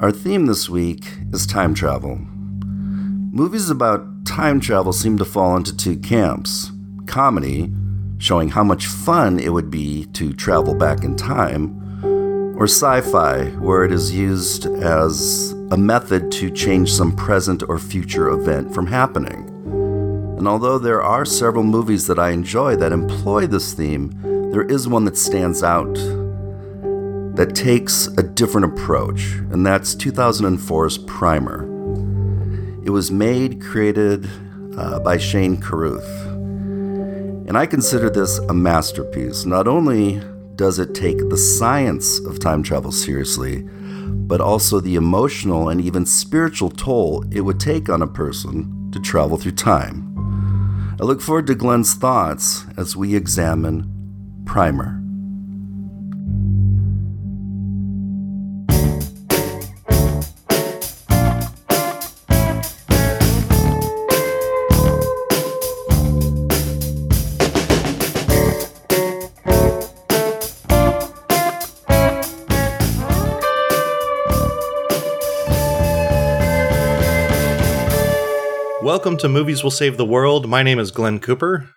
Our theme this week is time travel. Movies about time travel seem to fall into two camps comedy, showing how much fun it would be to travel back in time, or sci fi, where it is used as a method to change some present or future event from happening. And although there are several movies that I enjoy that employ this theme, there is one that stands out that takes a different approach, and that's 2004's Primer. It was made, created uh, by Shane Carruth. And I consider this a masterpiece. Not only does it take the science of time travel seriously, but also the emotional and even spiritual toll it would take on a person to travel through time. I look forward to Glenn's thoughts as we examine Primer. Welcome to Movies Will Save the World. My name is Glenn Cooper.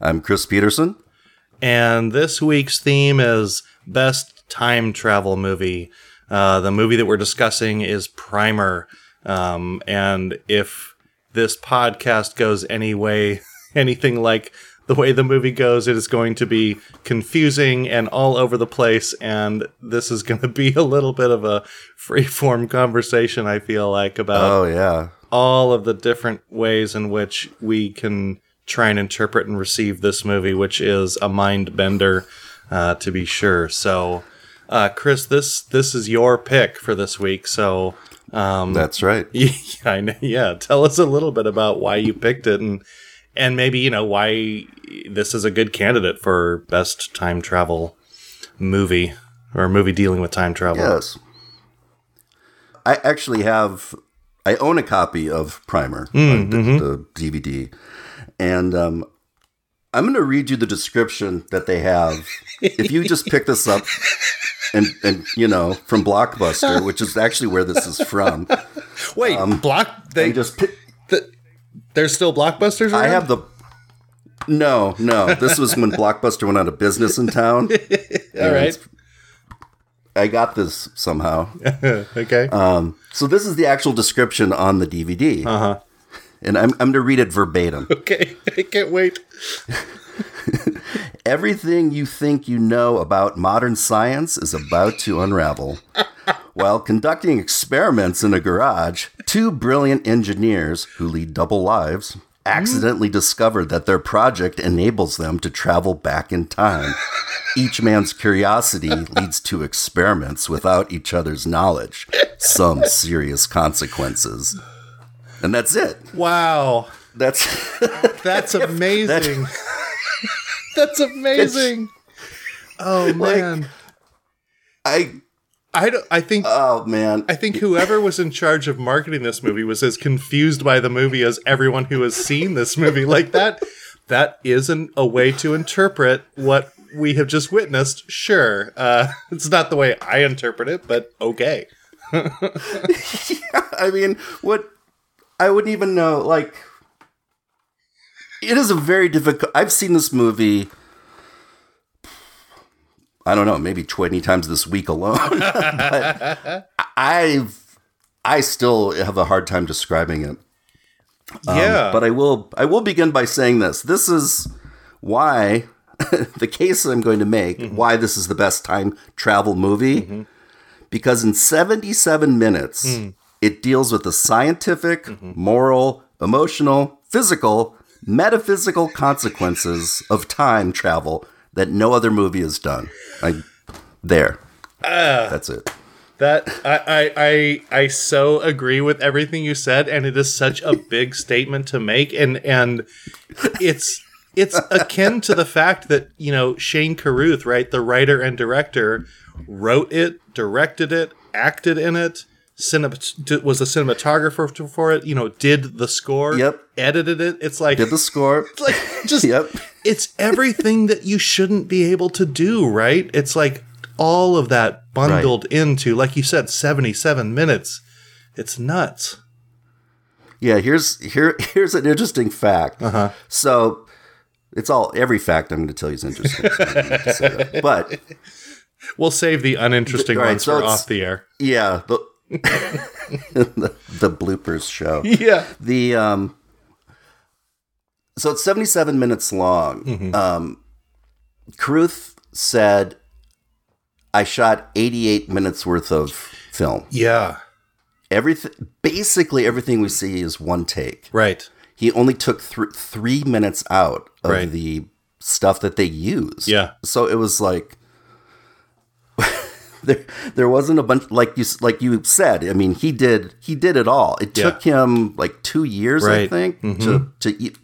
I'm Chris Peterson. And this week's theme is Best Time Travel Movie. Uh, the movie that we're discussing is Primer. Um, and if this podcast goes any way, anything like the way the movie goes, it is going to be confusing and all over the place. And this is going to be a little bit of a free-form conversation, I feel like, about Oh, yeah. All of the different ways in which we can try and interpret and receive this movie, which is a mind bender, uh, to be sure. So, uh, Chris, this this is your pick for this week. So, um, That's right. yeah, I know, yeah, tell us a little bit about why you picked it, and and maybe you know why this is a good candidate for best time travel movie or movie dealing with time travel. Yes. I actually have, I own a copy of Primer, Mm, the, mm-hmm. the DVD. And um, I'm going to read you the description that they have. if you just pick this up and, and, you know, from Blockbuster, which is actually where this is from, Wait, block they just pick, there's still blockbusters. I have the. No, no. This was when Blockbuster went out of business in town. all right. I got this somehow. okay. Um, so this is the actual description on the DVD. Uh huh. And I'm, I'm going to read it verbatim. Okay. I can't wait. Everything you think you know about modern science is about to unravel. While conducting experiments in a garage, two brilliant engineers who lead double lives accidentally discovered that their project enables them to travel back in time. Each man's curiosity leads to experiments without each other's knowledge. Some serious consequences. And that's it. Wow. That's That's amazing. That's amazing. Oh man. I I don't, I think oh man. I think whoever was in charge of marketing this movie was as confused by the movie as everyone who has seen this movie. Like that that isn't a way to interpret what we have just witnessed. Sure. Uh, it's not the way I interpret it, but okay. I mean, what I wouldn't even know. Like, it is a very difficult. I've seen this movie. I don't know, maybe twenty times this week alone. but I've, I still have a hard time describing it. Um, yeah. But I will. I will begin by saying this. This is why the case I'm going to make. Mm-hmm. Why this is the best time travel movie. Mm-hmm. Because in 77 minutes, hmm. it deals with the scientific, mm-hmm. moral, emotional, physical, metaphysical consequences of time travel that no other movie has done. I there. Ah. That's it. That I, I I I so agree with everything you said, and it is such a big statement to make, and and it's it's akin to the fact that you know Shane Carruth, right, the writer and director, wrote it, directed it, acted in it, cinemat- was a cinematographer for it, you know, did the score, Yep. edited it. It's like Did the score? like just Yep. It's everything that you shouldn't be able to do, right? It's like all of that bundled into, like you said, 77 minutes. It's nuts. Yeah, here's here here's an interesting fact. Uh-huh. So it's all every fact I'm going to tell you is interesting. so I don't need to say that. But We'll save the uninteresting right, ones so for off the air. yeah, the, the the bloopers show. Yeah. The um so it's 77 minutes long. Um Carruth said I shot 88 minutes worth of film. Yeah. Everything basically everything we see is one take. Right. He only took th- 3 minutes out of Right. the stuff that they use. Yeah. So it was like there there wasn't a bunch like you like you said. I mean, he did he did it all. It Yeah. took him like 2 years I Right. think to to eat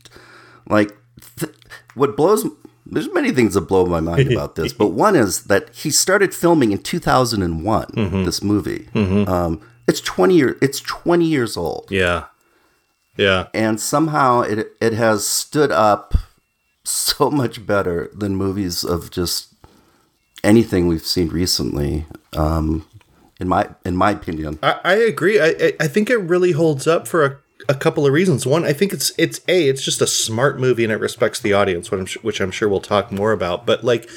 like th- what blows there's many things that blow my mind about this, but one is that he started filming in 2001 Mm-hmm. this movie. Um it's 20 year it's 20 years old Yeah. Yeah. and somehow it it has stood up so much better than movies of just anything we've seen recently. Um, in my in my opinion, I, I agree. I I think it really holds up for a, a couple of reasons. One, I think it's it's a it's just a smart movie and it respects the audience, which I'm su- which I'm sure we'll talk more about. But like,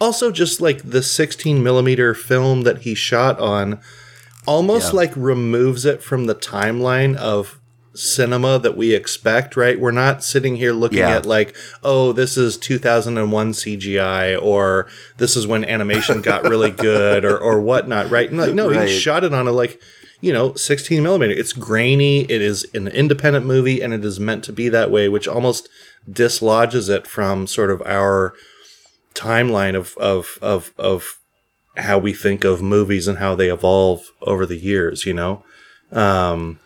also just like the 16 millimeter film that he shot on, almost Yeah. like removes it from the timeline of cinema that we expect. Right? We're not sitting here looking Yeah. at like, oh, this is 2001 CGI or this is when animation got really good or or whatnot. Right? And like, no, Right. he shot it on a like you know 16 millimeter. It's grainy. It is an independent movie and it is meant to be that way which almost dislodges it from sort of our timeline of of of of how we think of movies and how they evolve over the years you know? Um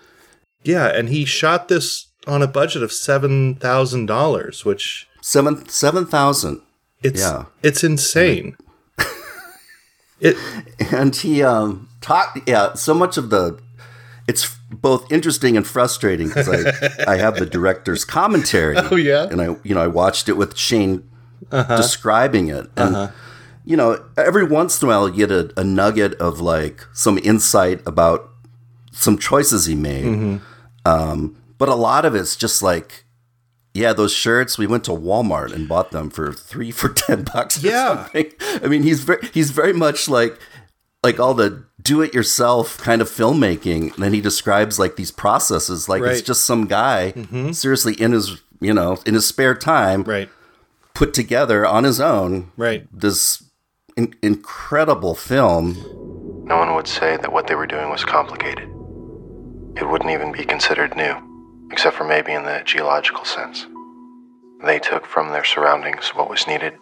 yeah and he shot this on a budget of $7000 which seven seven thousand, it's Yeah. it's insane. It and he um talked. Yeah, so much of the it's both interesting and frustrating because I I have the director's commentary. Oh yeah? and I you know I watched it with Shane uh-huh. describing it and. Uh-huh. You know, every once in a while you get a, a nugget of like some insight about some choices he made. Mm-hmm. Um, but a lot of it's just like, yeah, those shirts. We went to Walmart and bought them for three for ten bucks. Or Yeah. something. I mean, he's very he's very much like like all the do it yourself kind of filmmaking. And then he describes like these processes, like Right. it's just some guy mm-hmm. seriously in his you know in his spare time right put together on his own right this in- incredible film. No one would say that what they were doing was complicated. It wouldn't even be considered new, except for maybe in the geological sense. They took from their surroundings what was needed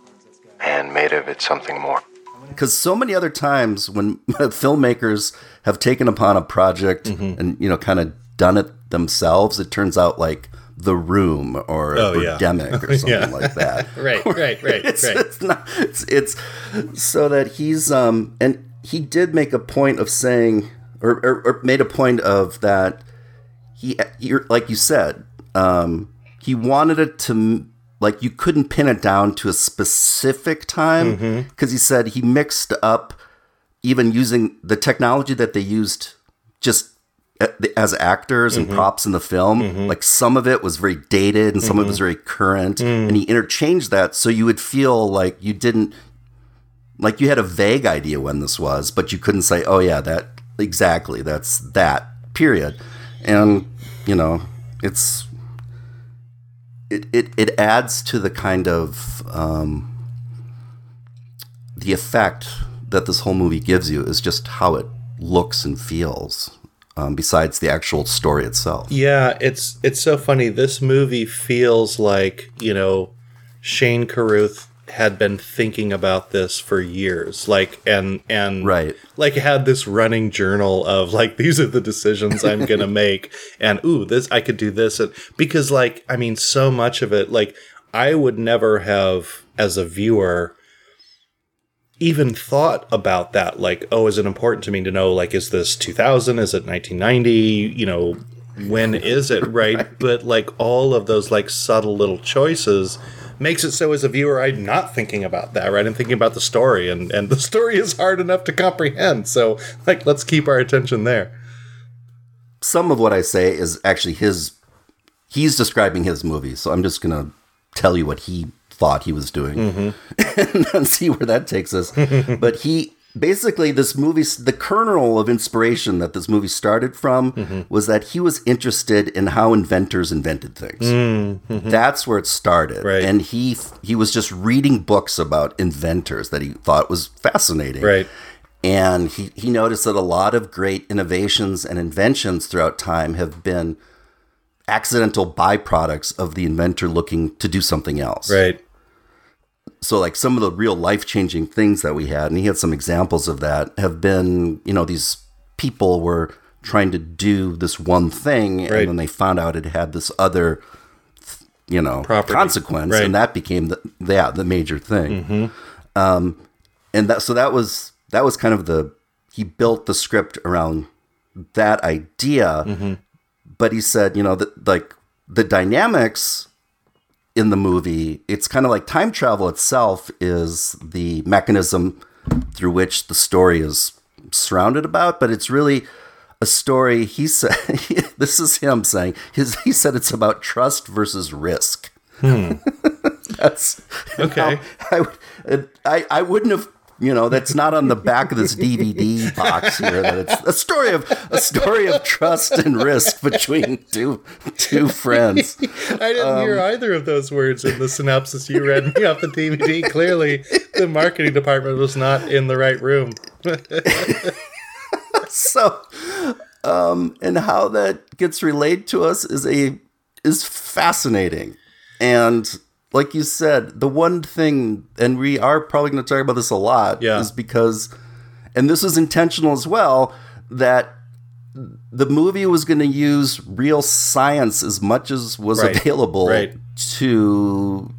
and made of it something more. Because so many other times when filmmakers have taken upon a project Mm-hmm. and you know kind of done it themselves it turns out like the room or Oh, yeah. Or something Yeah. like that right right right it's, right it's not it's, it's so that he's um and he did make a point of saying or, or, or made a point of that he you're like you said um he wanted it to like you couldn't pin it down to a specific time Mm-hmm. because he said he mixed up even using the technology that they used just uh, as actors and mm-hmm. props in the film. Mm-hmm. Like some of it was very dated and some of it was mm-hmm. very current mm. and he interchanged that so you would feel like you didn't like you had a vague idea when this was but you couldn't say oh yeah that exactly that's that period. And you know it's it, it, it adds to the kind of um, the effect that this whole movie gives you is just how it looks and feels um, besides the actual story itself Yeah, it's it's so funny. This movie feels like you know Shane Carruth had been thinking about this for years, like and and Right. like had this running journal of like these are the decisions I'm gonna make, and ooh, this I could do this, and because like I mean, so much of it, like I would never have as a viewer even thought about that like oh is it important to me to know like is this 2000 is it 1990 you know when is it right but like all of those like subtle little choices makes it so as a viewer I'm not thinking about that, right? I'm thinking about the story and and the story is hard enough to comprehend. So like let's keep our attention there. Some of what I say is actually his he's describing his movie, so I'm just going to tell you what he thought he was doing mm-hmm. and then see where that takes us. but he basically this movie the kernel of inspiration that this movie started from mm-hmm. was that he was interested in how inventors invented things mm-hmm. that's where it started right. and he he was just reading books about inventors that he thought was fascinating right and he, he noticed that a lot of great innovations and inventions throughout time have been accidental byproducts of the inventor looking to do something else right so like some of the real life-changing things that we had and he had some examples of that have been you know these people were trying to do this one thing right. and then they found out it had this other you know Property. consequence right. and that became the yeah the major thing mm-hmm. um, and that so that was that was kind of the he built the script around that idea mm-hmm. but he said you know that like the dynamics in the movie, it's kind of like time travel itself is the mechanism through which the story is surrounded about, but it's really a story. He said, "This is him saying his." He said it's about trust versus risk. Hmm. That's okay. I, I I wouldn't have you know, that's not on the back of this DVD box here. That it's a story of a story of trust and risk between two two friends. I didn't um, hear either of those words in the synopsis you read me off the DVD. Clearly, the marketing department was not in the right room. so, um, and how that gets relayed to us is a is fascinating, and like you said, the one thing, and we are probably going to talk about this a lot, yeah. is because, and this was intentional as well, that the movie was going to use real science as much as was right. available right. to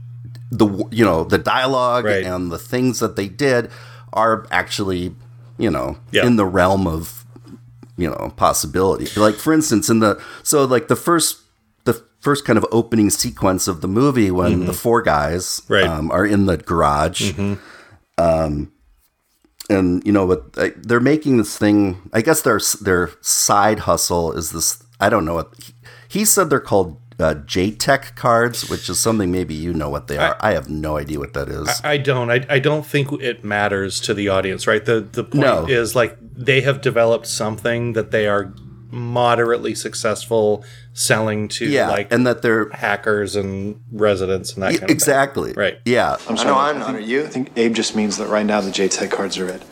the you know the dialogue right. and the things that they did are actually you know yeah. in the realm of you know possibility like for instance in the so like the first first kind of opening sequence of the movie when mm-hmm. the four guys right. um, are in the garage. Mm-hmm. Um, and you know, but they're making this thing. I guess their their side hustle is this. I don't know what he, he said. They're called uh, JTAG cards, which is something maybe you know what they are. I, I have no idea what that is. I, I don't. I, I don't think it matters to the audience, right? The the point no. is like they have developed something that they are moderately successful selling to yeah, like and that they're hackers and residents and that kind of exactly thing. right. Yeah, I'm sorry. I know I'm not. Are you? I think Abe just means that right now the JTAG cards are red.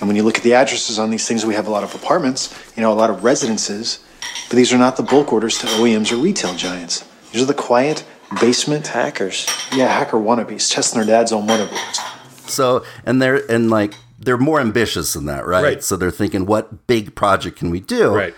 And when you look at the addresses on these things, we have a lot of apartments, you know, a lot of residences, but these are not the bulk orders to OEMs or retail giants. These are the quiet basement hackers. Yeah, hacker wannabes testing their dad's own motherboards. So, and they're and like they're more ambitious than that, right? Right. So they're thinking, what big project can we do? Right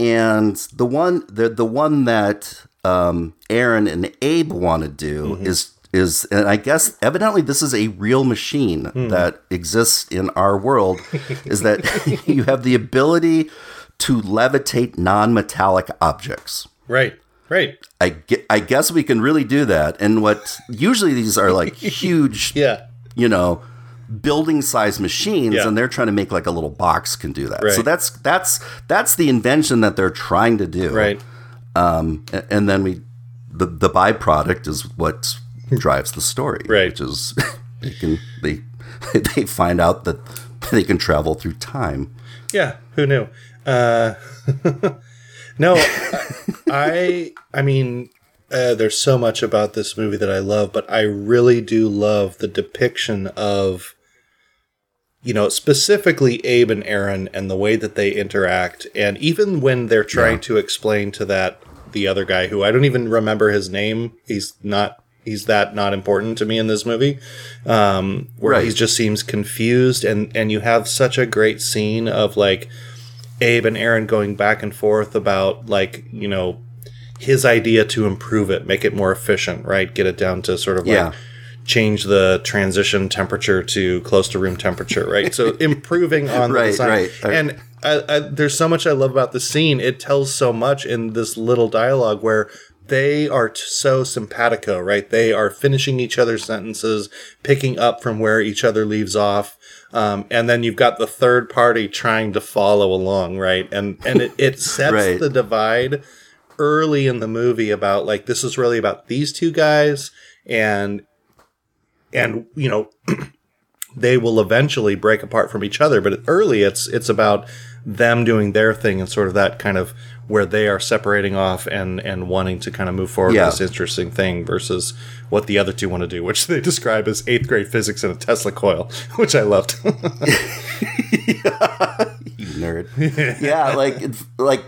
and the one the the one that um, Aaron and Abe want to do mm-hmm. is is and I guess evidently this is a real machine mm. that exists in our world is that you have the ability to levitate non-metallic objects. Right. Right. I, I guess we can really do that. And what usually these are like huge, yeah, you know, building size machines yeah. and they're trying to make like a little box can do that. Right. So that's that's that's the invention that they're trying to do. Right. Um, and, then we the the byproduct is what drives the story. Right. Which is they can they they find out that they can travel through time. Yeah, who knew? Uh, no, I I mean uh, there's so much about this movie that I love, but I really do love the depiction of you know, specifically Abe and Aaron and the way that they interact. And even when they're trying yeah. to explain to that, the other guy who I don't even remember his name, he's not, he's that not important to me in this movie. Um, where right. he just seems confused and, and you have such a great scene of like Abe and Aaron going back and forth about like, you know, his idea to improve it, make it more efficient, right? Get it down to sort of like, yeah change the transition temperature to close to room temperature, right? So improving on right, the design. Right, right. And I, I, there's so much I love about the scene. It tells so much in this little dialogue where they are t- so simpatico, right? They are finishing each other's sentences, picking up from where each other leaves off. Um, and then you've got the third party trying to follow along, right? And and it, it sets Right. the divide early in the movie about like this is really about these two guys and and you know they will eventually break apart from each other but early it's it's about them doing their thing and sort of that kind of where they are separating off and and wanting to kind of move forward Yeah. with this interesting thing versus what the other two want to do which they describe as eighth grade physics in a tesla coil which i loved you nerd. yeah, like it's like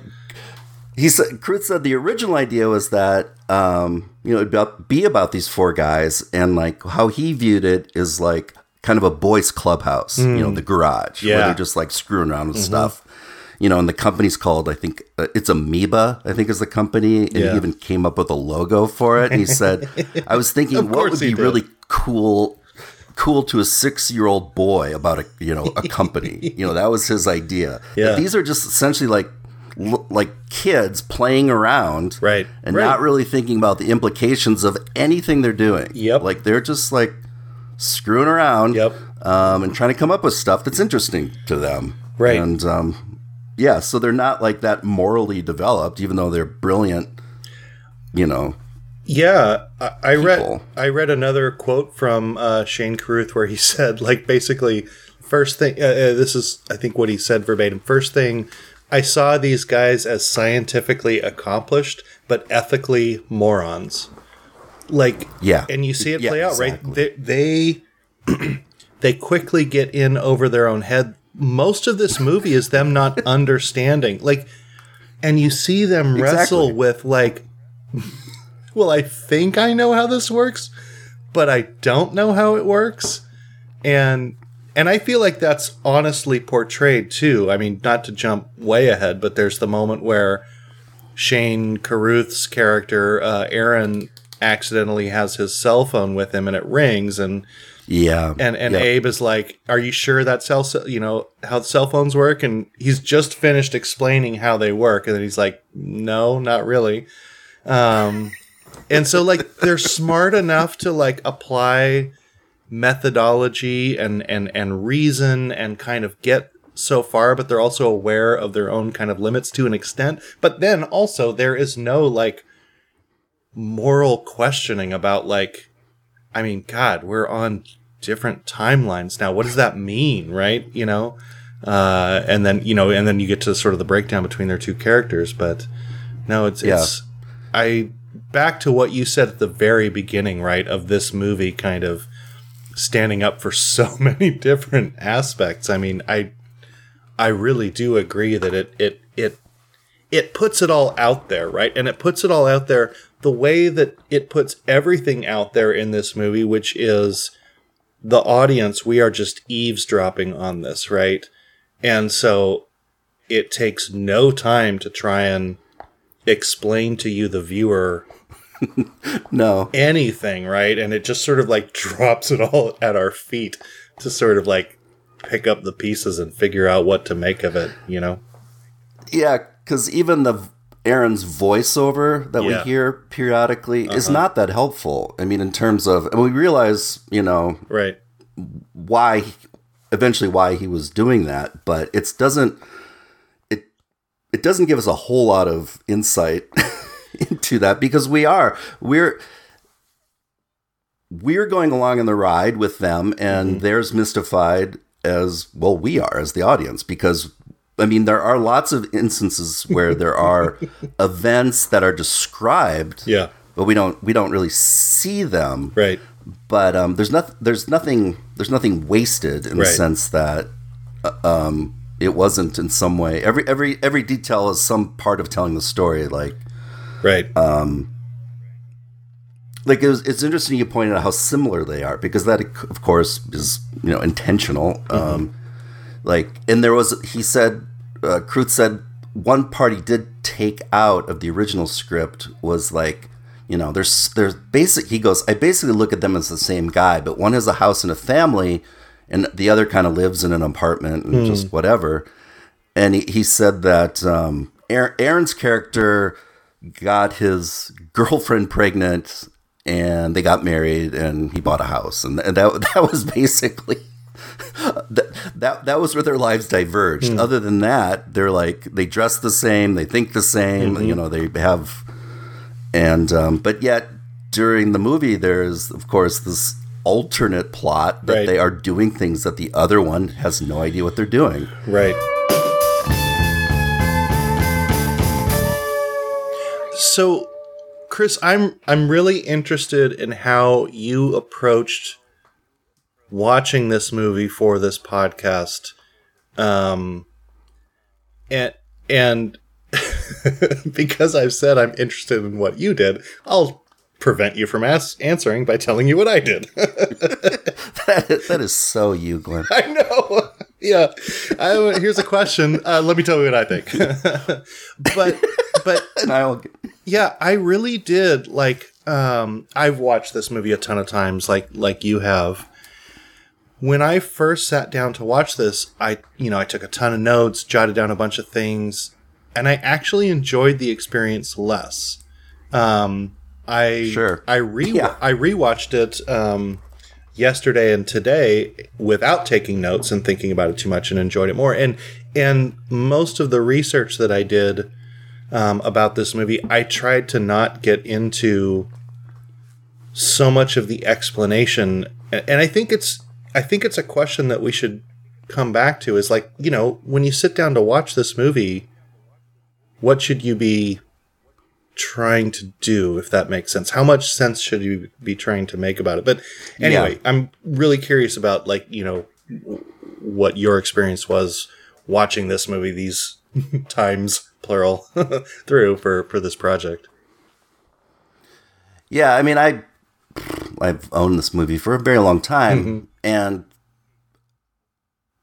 he said. Carruth said the original idea was that um, you know it'd about, be about these four guys, and like how he viewed it is like kind of a boys' clubhouse. You know, the garage where Yeah. they're just like screwing around with stuff. You know, and the company's called I think uh, it's Amoeba. I think is the company, and Yeah. he even came up with a logo for it. And he said, "I was thinking, what would be did. really cool." cool to a six-year-old boy about a you know a company you know that was his idea Yeah. But these are just essentially like l- like kids playing around Right. and Right. not really thinking about the implications of anything they're doing Yep. like they're just like screwing around Yep. um, and trying to come up with stuff that's interesting to them Right. and um, yeah so they're not like that morally developed even though they're brilliant you know Yeah, I, I read. I read another quote from uh, Shane Carruth where he said, like, basically, first thing. Uh, uh, this is, I think, what he said verbatim. First thing, I saw these guys as scientifically accomplished but ethically morons. Like, Yeah. and you see it Yeah, play out, right? exactly. They they, they quickly get in over their own head. Most of this movie is them not understanding, like, and you see them wrestle Exactly. with like well, I think I know how this works, but I don't know how it works. And and I feel like that's honestly portrayed too. I mean, not to jump way ahead, but there's the moment where Shane Carruth's character, uh, Aaron, accidentally has his cell phone with him and it rings and yeah and and yeah. Abe is like, "Are you sure that cell, you know, how cell phones work?" And he's just finished explaining how they work, and then he's like, "No, not really." Um, and so like they're smart enough to like apply methodology and and and reason and kind of get so far, but they're also aware of their own kind of limits to an extent. But then also there is no like moral questioning about like I mean, God, we're on different timelines now. What does that mean, right? You know, uh, and then you know, and then you get to sort of the breakdown between their two characters. But no, it's Yeah. it's I back to what you said at the very beginning, right? Of this movie, kind of standing up for so many different aspects. I mean, I I really do agree that it it it it puts it all out there, right? And it puts it all out there the way that it puts everything out there in this movie, which is the audience, we are just eavesdropping on this, right? And so it takes no time to try and explain to you, the viewer, no anything, right? And it just sort of like drops it all at our feet to sort of like pick up the pieces and figure out what to make of it, you know? Yeah, because even the Aaron's voiceover that Yeah. we hear periodically is uh-huh. not that helpful. I mean, in terms of, and we realize, you know, Right. why, eventually why he was doing that, but it doesn't, it, it doesn't give us a whole lot of insight into that because we are, we're, we're going along in the ride with them and they're as mystified as well we are as the audience because i mean there are lots of instances where there are events that are described Yeah. but we don't we don't really see them. Right. but um, there's not there's nothing there's nothing wasted in the sense that uh, um, it wasn't in some way. Every every every detail is some part of telling the story like Right. like it was, it's interesting you pointed out how similar they are because that of course is you know intentional. Um like and there was he said uh, Carruth said one part he did take out of the original script was like you know there's there's basic he goes i basically look at them as the same guy but one has a house and a family and the other kind of lives in an apartment and just whatever. And he, he said that um, Aaron's character got his girlfriend pregnant and they got married and he bought a house and that that was basically that, that that was where their lives diverged. Other than that, they're like they dress the same, they think the same, you know, they have and um, but yet during the movie there's of course this alternate plot that Right. they are doing things that the other one has no idea what they're doing. Right. So, Chris, I'm I'm really interested in how you approached watching this movie for this podcast. Um and and because I've said I'm interested in what you did, I'll prevent you from as- answering by telling you what I did. that, is, that is so you, Glenn. I know. Yeah. I, here's a question. Uh, let me tell you what I think. but but I'll yeah, I really did like. Um, I've watched this movie a ton of times, like like you have. When I first sat down to watch this, I you know I took a ton of notes, jotted down a bunch of things, and I actually enjoyed the experience less. Um, I Sure. I re Yeah. I rewatched it um, yesterday and today without taking notes and thinking about it too much, and enjoyed it more. And and most of the research that I did um, about this movie, I tried to not get into so much of the explanation, and I think it's I think it's a question that we should come back to. Is like you know when you sit down to watch this movie, what should you be trying to do if that makes sense. How much sense should you be trying to make about it? But anyway i'm really curious about like you know what your experience was watching this movie these times plural through for for this project. Yeah, I mean, I I've owned this movie for a very long time, and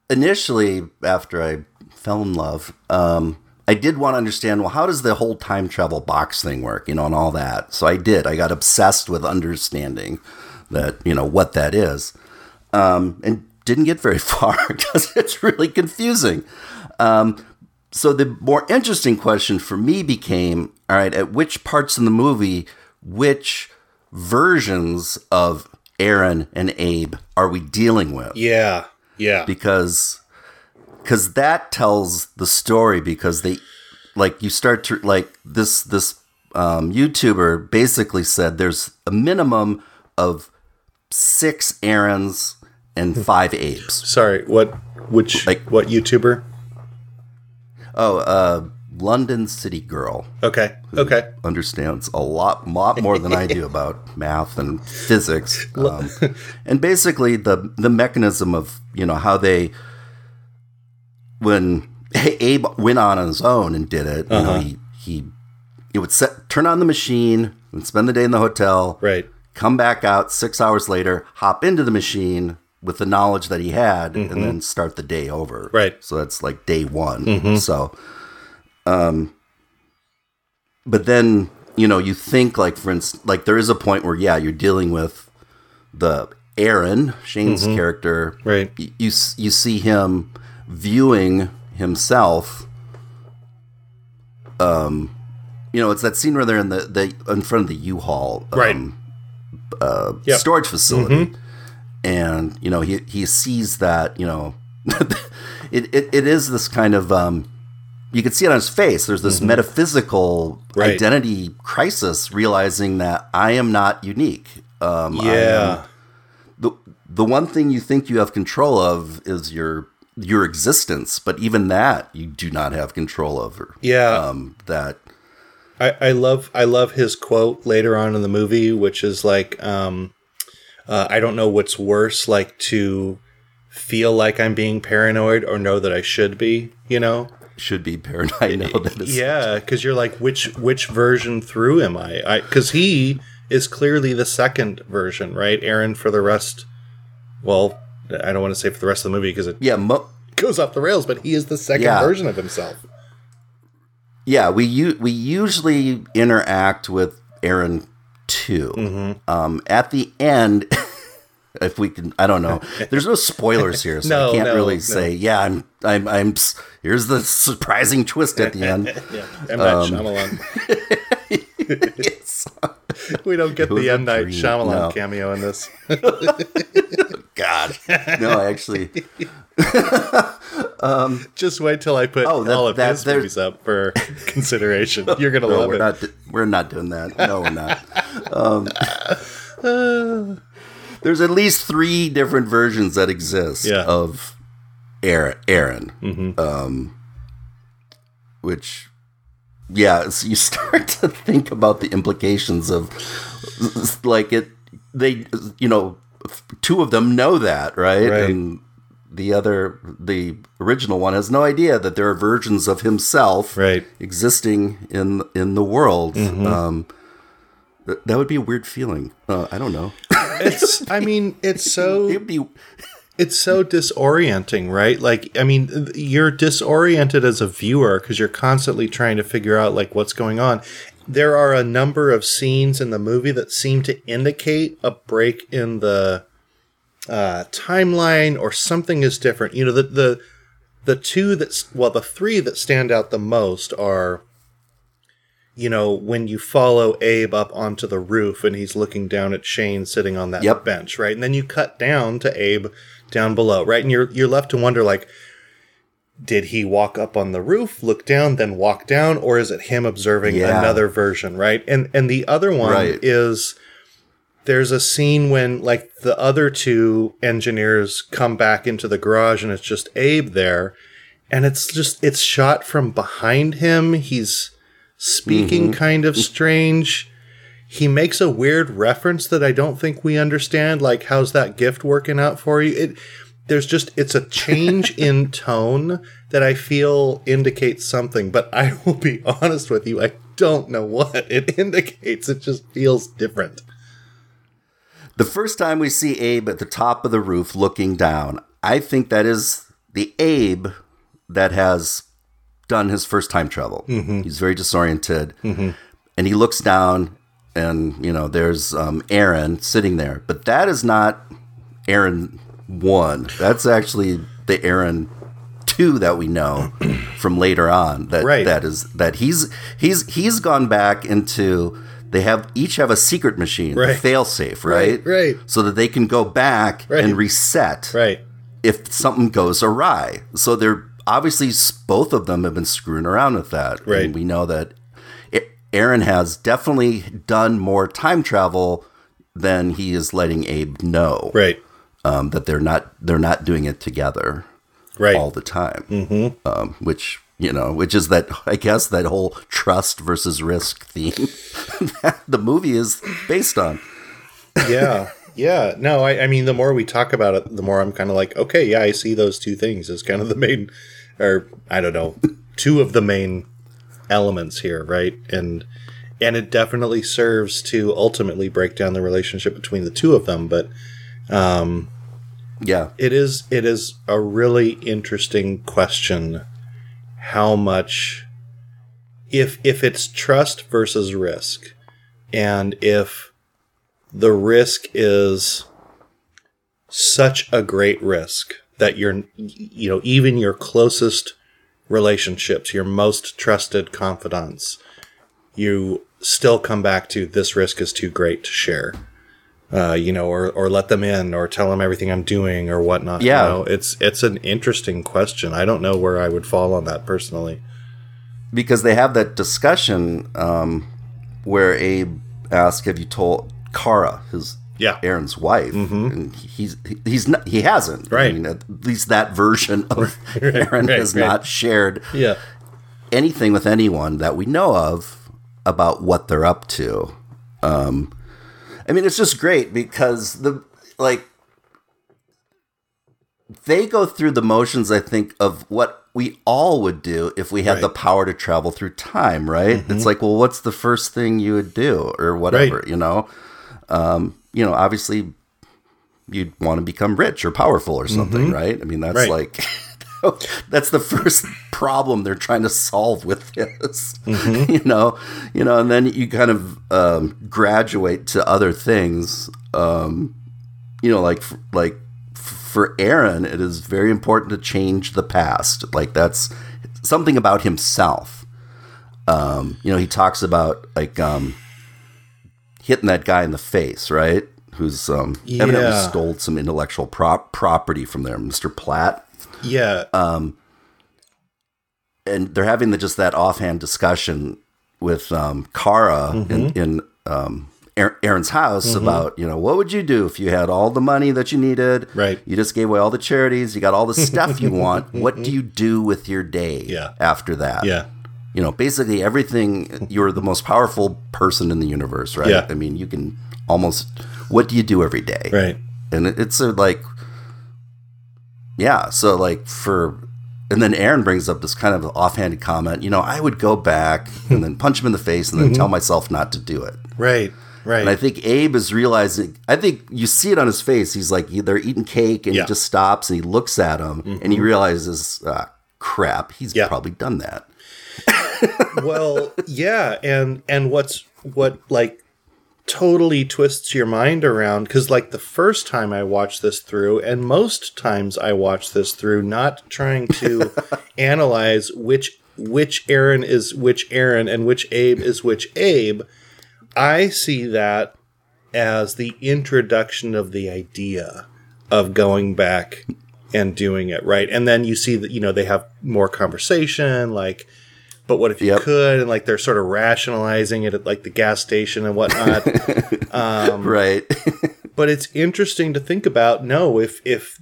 initially, after I fell in love, um, I did want to understand. Well, how does the whole time travel box thing work? You know, and all that. So I did. I got obsessed with understanding that you know what that is, um, and didn't get very far because it's really confusing. Um, so the more interesting question for me became all right at which parts in the movie which versions of aaron and abe are we dealing with yeah yeah because because that tells the story because they like you start to like this this um, youtuber basically said there's a minimum of six Aarons and five Abes. Sorry what which Like- what youtuber? Oh uh london city girl. Okay okay. understands a lot, lot more than I do about math and physics. Um, and basically, the the mechanism of you know how they when Abe went on on his own and did it, you know, uh-huh. he he he would set turn on the machine and spend the day in the hotel, right come back out six hours later, hop into the machine with the knowledge that he had, and mm-hmm. then start the day over. Right. So that's like day one. Mm-hmm. So, um, but then you know you think like for instance, like there is a point where yeah, you're dealing with the Aaron Shane's mm-hmm. character. Right. You you see him viewing himself. Um, you know, it's that scene where they're in the, the in front of the U-Haul. Right. Um, uh, Yep. storage facility, and you know he he sees that you know it, it it is this kind of um you can see it on his face. There's this metaphysical Mm-hmm. Right. identity crisis, realizing that I am not unique. Um, I am- yeah the the one thing you think you have control of is your your existence, but even that you do not have control over. Yeah. um, that I, I love I love his quote later on in the movie, which is like, um, uh, I don't know what's worse, like to feel like I'm being paranoid or know that I should be. You know? should be paranoid. I know that is Yeah, because you're like, which which version through am I? Because he is clearly the second version, right? Aaron for the rest. Well, I don't want to say for the rest of the movie because it yeah. Mo- goes off the rails, but he is the second Yeah. version of himself. yeah, we u- we usually interact with Aaron 2 Mm-hmm. Um, at the end, if we can, I don't know. There's no spoilers here, so No, I can't no, really no. say. Yeah, I'm, I'm, I'm. Here's the surprising twist at the end. Yeah, M. Night Shyamalan. Yes. We don't get the M Night dream. Shyamalan No. cameo in this. God. No, actually, Just wait till I put Oh, that- all of that- his there- movies up for consideration. You're gonna no, love we're it. not. We're not doing that. No, we're not. Um, there's at least three different versions that exist Yeah. of Aaron. Aaron, um, which, yeah, so you start to think about the implications of, like it. They, you know, two of them know that, right? Right. And the other, the original one, has no idea that there are versions of himself, Right. existing in in the world. Um, that would be a weird feeling. Uh, I don't know. It's. I mean, it's so. It'd be it's so disorienting, right? Like, I mean, you're disoriented as a viewer because you're constantly trying to figure out like what's going on. There are a number of scenes in the movie that seem to indicate a break in the uh, timeline or something is different. You know, the the the two that's well, the three that stand out the most are you know, when you follow Abe up onto the roof and he's looking down at Shane sitting on that Yep. bench, right? And then you cut down to Abe down below, right? And you're you're left to wonder like did he walk up on the roof, look down, then walk down, or is it him observing Yeah. another version, right? And and the other one Right. is there's a scene when like the other two engineers come back into the garage and it's just Abe there and it's just it's shot from behind him he's speaking mm-hmm. kind of strange he makes a weird reference that I don't think we understand like how's that gift working out for you? It there's just it's a change in tone that I feel indicates something but I will be honest with you I don't know what it indicates. It just feels different. The first time we see Abe at the top of the roof looking down. I think that is the Abe that has done his first time travel. Mm-hmm. He's very disoriented, mm-hmm. and he looks down, and you know there's um, Aaron sitting there, but that is not Aaron one. That's actually the Aaron two that we know from later on. That Right. that is that he's he's he's gone back into. They have each have a secret machine, Right. fail safe, right? Right, right. So that they can go back Right. and reset right if something goes awry. So they're obviously both of them have been screwing around with that. Right. And we know that Aaron has definitely done more time travel than he is letting Abe know. right Um, that they're not they're not doing it together right all the time. Mm-hmm. Um, which you know, which is that I guess that whole trust versus risk theme that the movie is based on. yeah yeah no I, I mean the more we talk about it the more i'm kind of like okay yeah i see those two things as kind of the main or i don't know two of the main elements here right and and it definitely serves to ultimately break down the relationship between the two of them but um Yeah. it is it is a really interesting question how much if if it's trust versus risk and if the risk is such a great risk that you're you know even your closest relationships your most trusted confidants you still come back to this risk is too great to share uh, you know, or or let them in, or tell them everything I'm doing, or whatnot. Yeah. you know, it's it's an interesting question. I don't know where I would fall on that personally. because they have that discussion um, where Abe asks, "Have you told Kara, his Yeah. Aaron's wife?" And he's he's not, he hasn't. Mm-hmm. Right. I mean, at least that version of Aaron right, has right. not shared Yeah, anything with anyone that we know of about what they're up to. Um, I mean, it's just great because the like they go through the motions. I think of what we all would do if we had the power to travel through time. Right? It's like, well, what's the first thing you would do, or whatever? Right. You know, um, you know, obviously. You'd want to become rich or powerful or something, right? I mean, that's Right. like that's the first problem they're trying to solve with this you know you know and then you kind of um, graduate to other things um, you know like like for aaron it is very important to change the past like that's something about himself Um, you know, he talks about like um, hitting that guy in the face, right? Who's um, evidently stole some intellectual prop- property from there, Mr. Platt. Yeah. Um, and they're having the, just that offhand discussion with um, Kara Mm-hmm. in, in um, Aaron's house about you know what would you do if you had all the money that you needed, Right. You just gave away all the charities, you got all the stuff you want. What do you do with your day? Yeah. after that, yeah. You know, basically everything. You're the most powerful person in the universe, right? Yeah. I mean, you can almost. What do you do every day? Right. and it's a like yeah so like for and then aaron brings up this kind of offhanded comment you know i would go back and then punch him in the face and then tell myself not to do it Right. Right. and i think abe is realizing i think you see it on his face he's like they're eating cake and Yeah. Mm-hmm. he just stops and he looks at him and he realizes ah, crap he's Yeah. probably done that well, yeah, and and what's what like totally twists your mind around because like the first time I watched this through, and most times I watch this through, not trying to analyze which which Aaron is which Aaron and which Abe is which Abe. I see that as the introduction of the idea of going back and doing it right and then you see that you know they have more conversation like but what if you Yep. could and like they're sort of rationalizing it at like the gas station and whatnot? Um, right. but it's interesting to think about no if if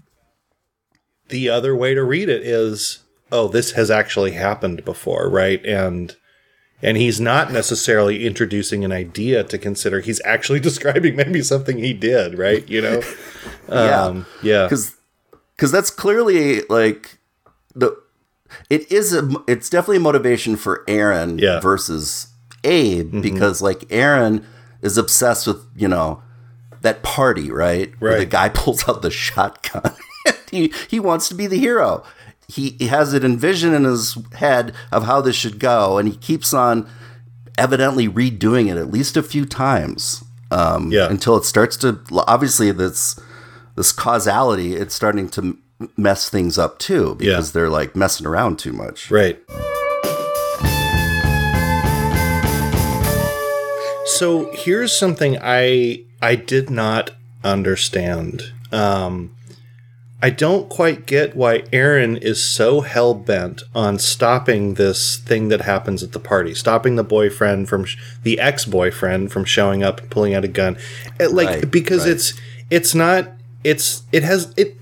the other way to read it is oh this has actually happened before right? And and he's not necessarily introducing an idea to consider. He's actually describing maybe something he did right? You know? Yeah. Um yeah. Because because that's clearly like the it is a it's definitely a motivation for Aaron Yeah. Mm-hmm. versus Abe because like Aaron is obsessed with you know that party right where the guy pulls out the shotgun he he wants to be the hero he, he has it envisioned in his head of how this should go and he keeps on evidently redoing it at least a few times um, Yeah. until it starts to obviously this this causality it's starting to mess things up too because Yeah. they're like messing around too much Right. So here's something I I did not understand. Um, I don't quite get why Aaron is so hell bent on stopping this thing that happens at the party, stopping the boyfriend from sh- the ex boyfriend from showing up and pulling out a gun, like Right, because right. it's it's not it's it has it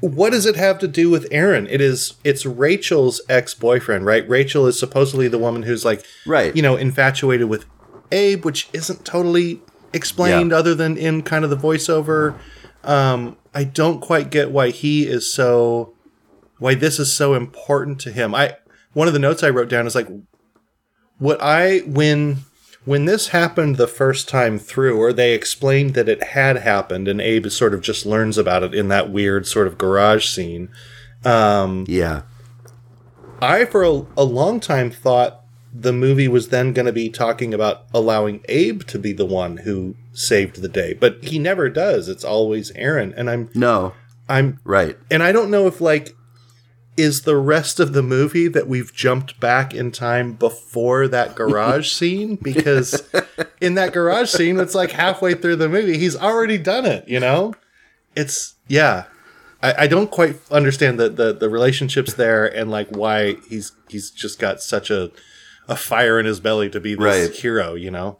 what does it have to do with Aaron? It is it's Rachel's ex-boyfriend, right? Rachel is supposedly the woman who's like Right. you know, infatuated with Abe, which isn't totally explained Yeah. other than in kind of the voiceover. Um I don't quite get why he is so why this is so important to him. I one of the notes I wrote down is like what I when when this happened the first time through, or they explained that it had happened, and Abe sort of just learns about it in that weird sort of garage scene. Um, yeah I, for a, a long time, thought the movie was then going to be talking about allowing Abe to be the one who saved the day, but he never does. It's always Aaron, and I'm no I'm right and I don't know if like is the rest of the movie that we've jumped back in time before that garage scene? Because in that garage scene it's like halfway through the movie he's already done it you know? It's yeah. I, I don't quite understand the, the the relationships there and like why he's he's just got such a a fire in his belly to be this Right. hero you know?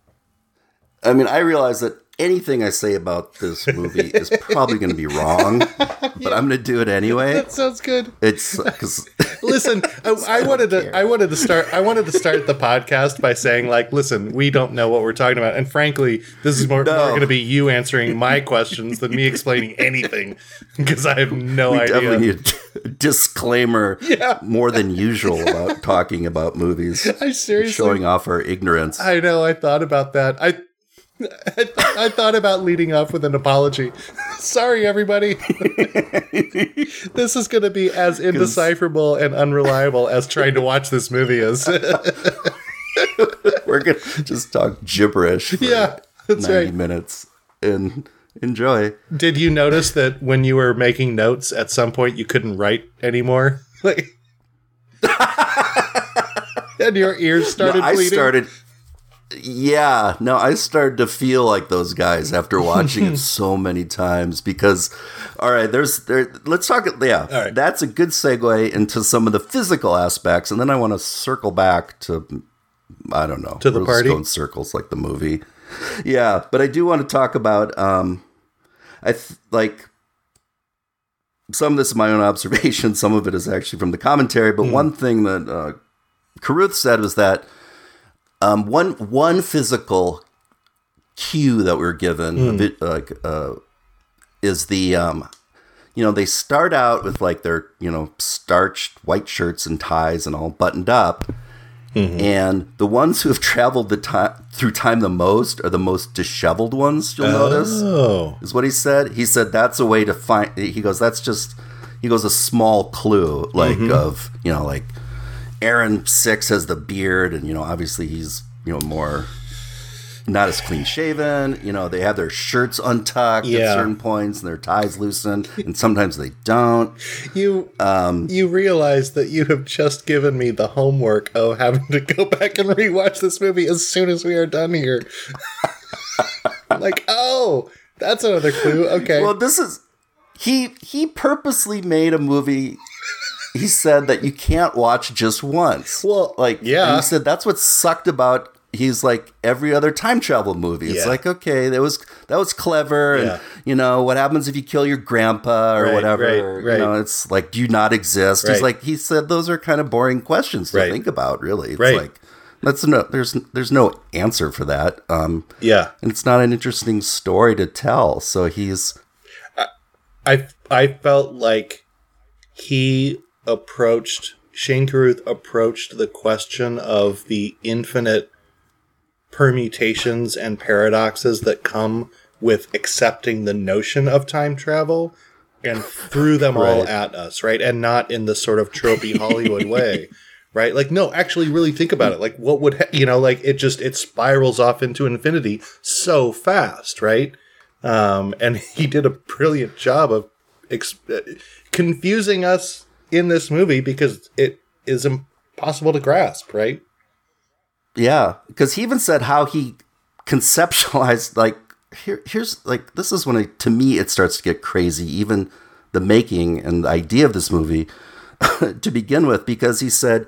I mean i realize that anything i say about this movie is probably going to be wrong but i'm going to do it anyway. That sounds good. It's because listen I, I wanted to i wanted to start i wanted to start the podcast by saying like listen we don't know what we're talking about. And frankly this is more, No. more going to be you answering my questions than me explaining anything because i have no we idea. definitely need a disclaimer Yeah. more than usual about talking about movies. I seriously showing off our ignorance. I know i thought about that. I I, th- I thought about leading off with an apology. Sorry, everybody. this is going to be as indecipherable and unreliable as trying to watch this movie is. we're going to just talk gibberish for yeah, that's 90 right. minutes and enjoy Did you notice that when you were making notes at some point you couldn't write anymore? Like and your ears started No, I bleeding. started. Yeah, no, I started to feel like those guys after watching it so many times because, all right, there's there. Let's talk. Yeah, All right. that's a good segue into some of the physical aspects, and then I want to circle back to, I don't know, To the party? in circles like the movie. Yeah, but I do want to talk about. um I th- like some of this is my own observation. Some of it is actually from the commentary. But one thing that uh, Carruth said was that um, one one physical cue that we were given a bit, like uh, is the um, you know they start out with like their you know starched white shirts and ties and all buttoned up. And the ones who have traveled the time through time the most are the most disheveled ones. You'll notice Oh, is what he said. He said that's a way to find. He goes, that's just. He goes a small clue, like of you know, like Aaron Six has the beard, and you know, obviously he's you know more not as clean shaven. You know, they have their shirts untucked Yeah. at certain points, and their ties loosened, and sometimes they don't. you Um, you realize that you have just given me the homework of having to go back and rewatch this movie as soon as we are done here. like, oh, that's another clue. Okay. Well, this is he. He purposely made a movie. He said that you can't watch just once. Well, like yeah. and he said that's what sucked about. He's like every other time travel movie. It's Yeah. like okay, that was that was clever, Yeah. and you know what happens if you kill your grandpa or Right, whatever. right, right. You know, it's like do you not exist? Right. He's like he said those are kind of boring questions to Right. think about. Really, it's Right. like that's no there's there's no answer for that. Um, yeah. and it's not an interesting story to tell. So he's I I felt like he approached Shane Carruth approached the question of the infinite permutations and paradoxes that come with accepting the notion of time travel and threw them all at us, right? And not in the sort of tropey Hollywood way. Right? Like no, actually really think about it. Like what would ha- you know, like it just it spirals off into infinity so fast, right? um, and he did a brilliant job of ex- uh, confusing us in this movie because it is impossible to grasp, right? Yeah, because he even said how he conceptualized like here here's like this is when it, to me it starts to get crazy even the making and the idea of this movie to begin with because he said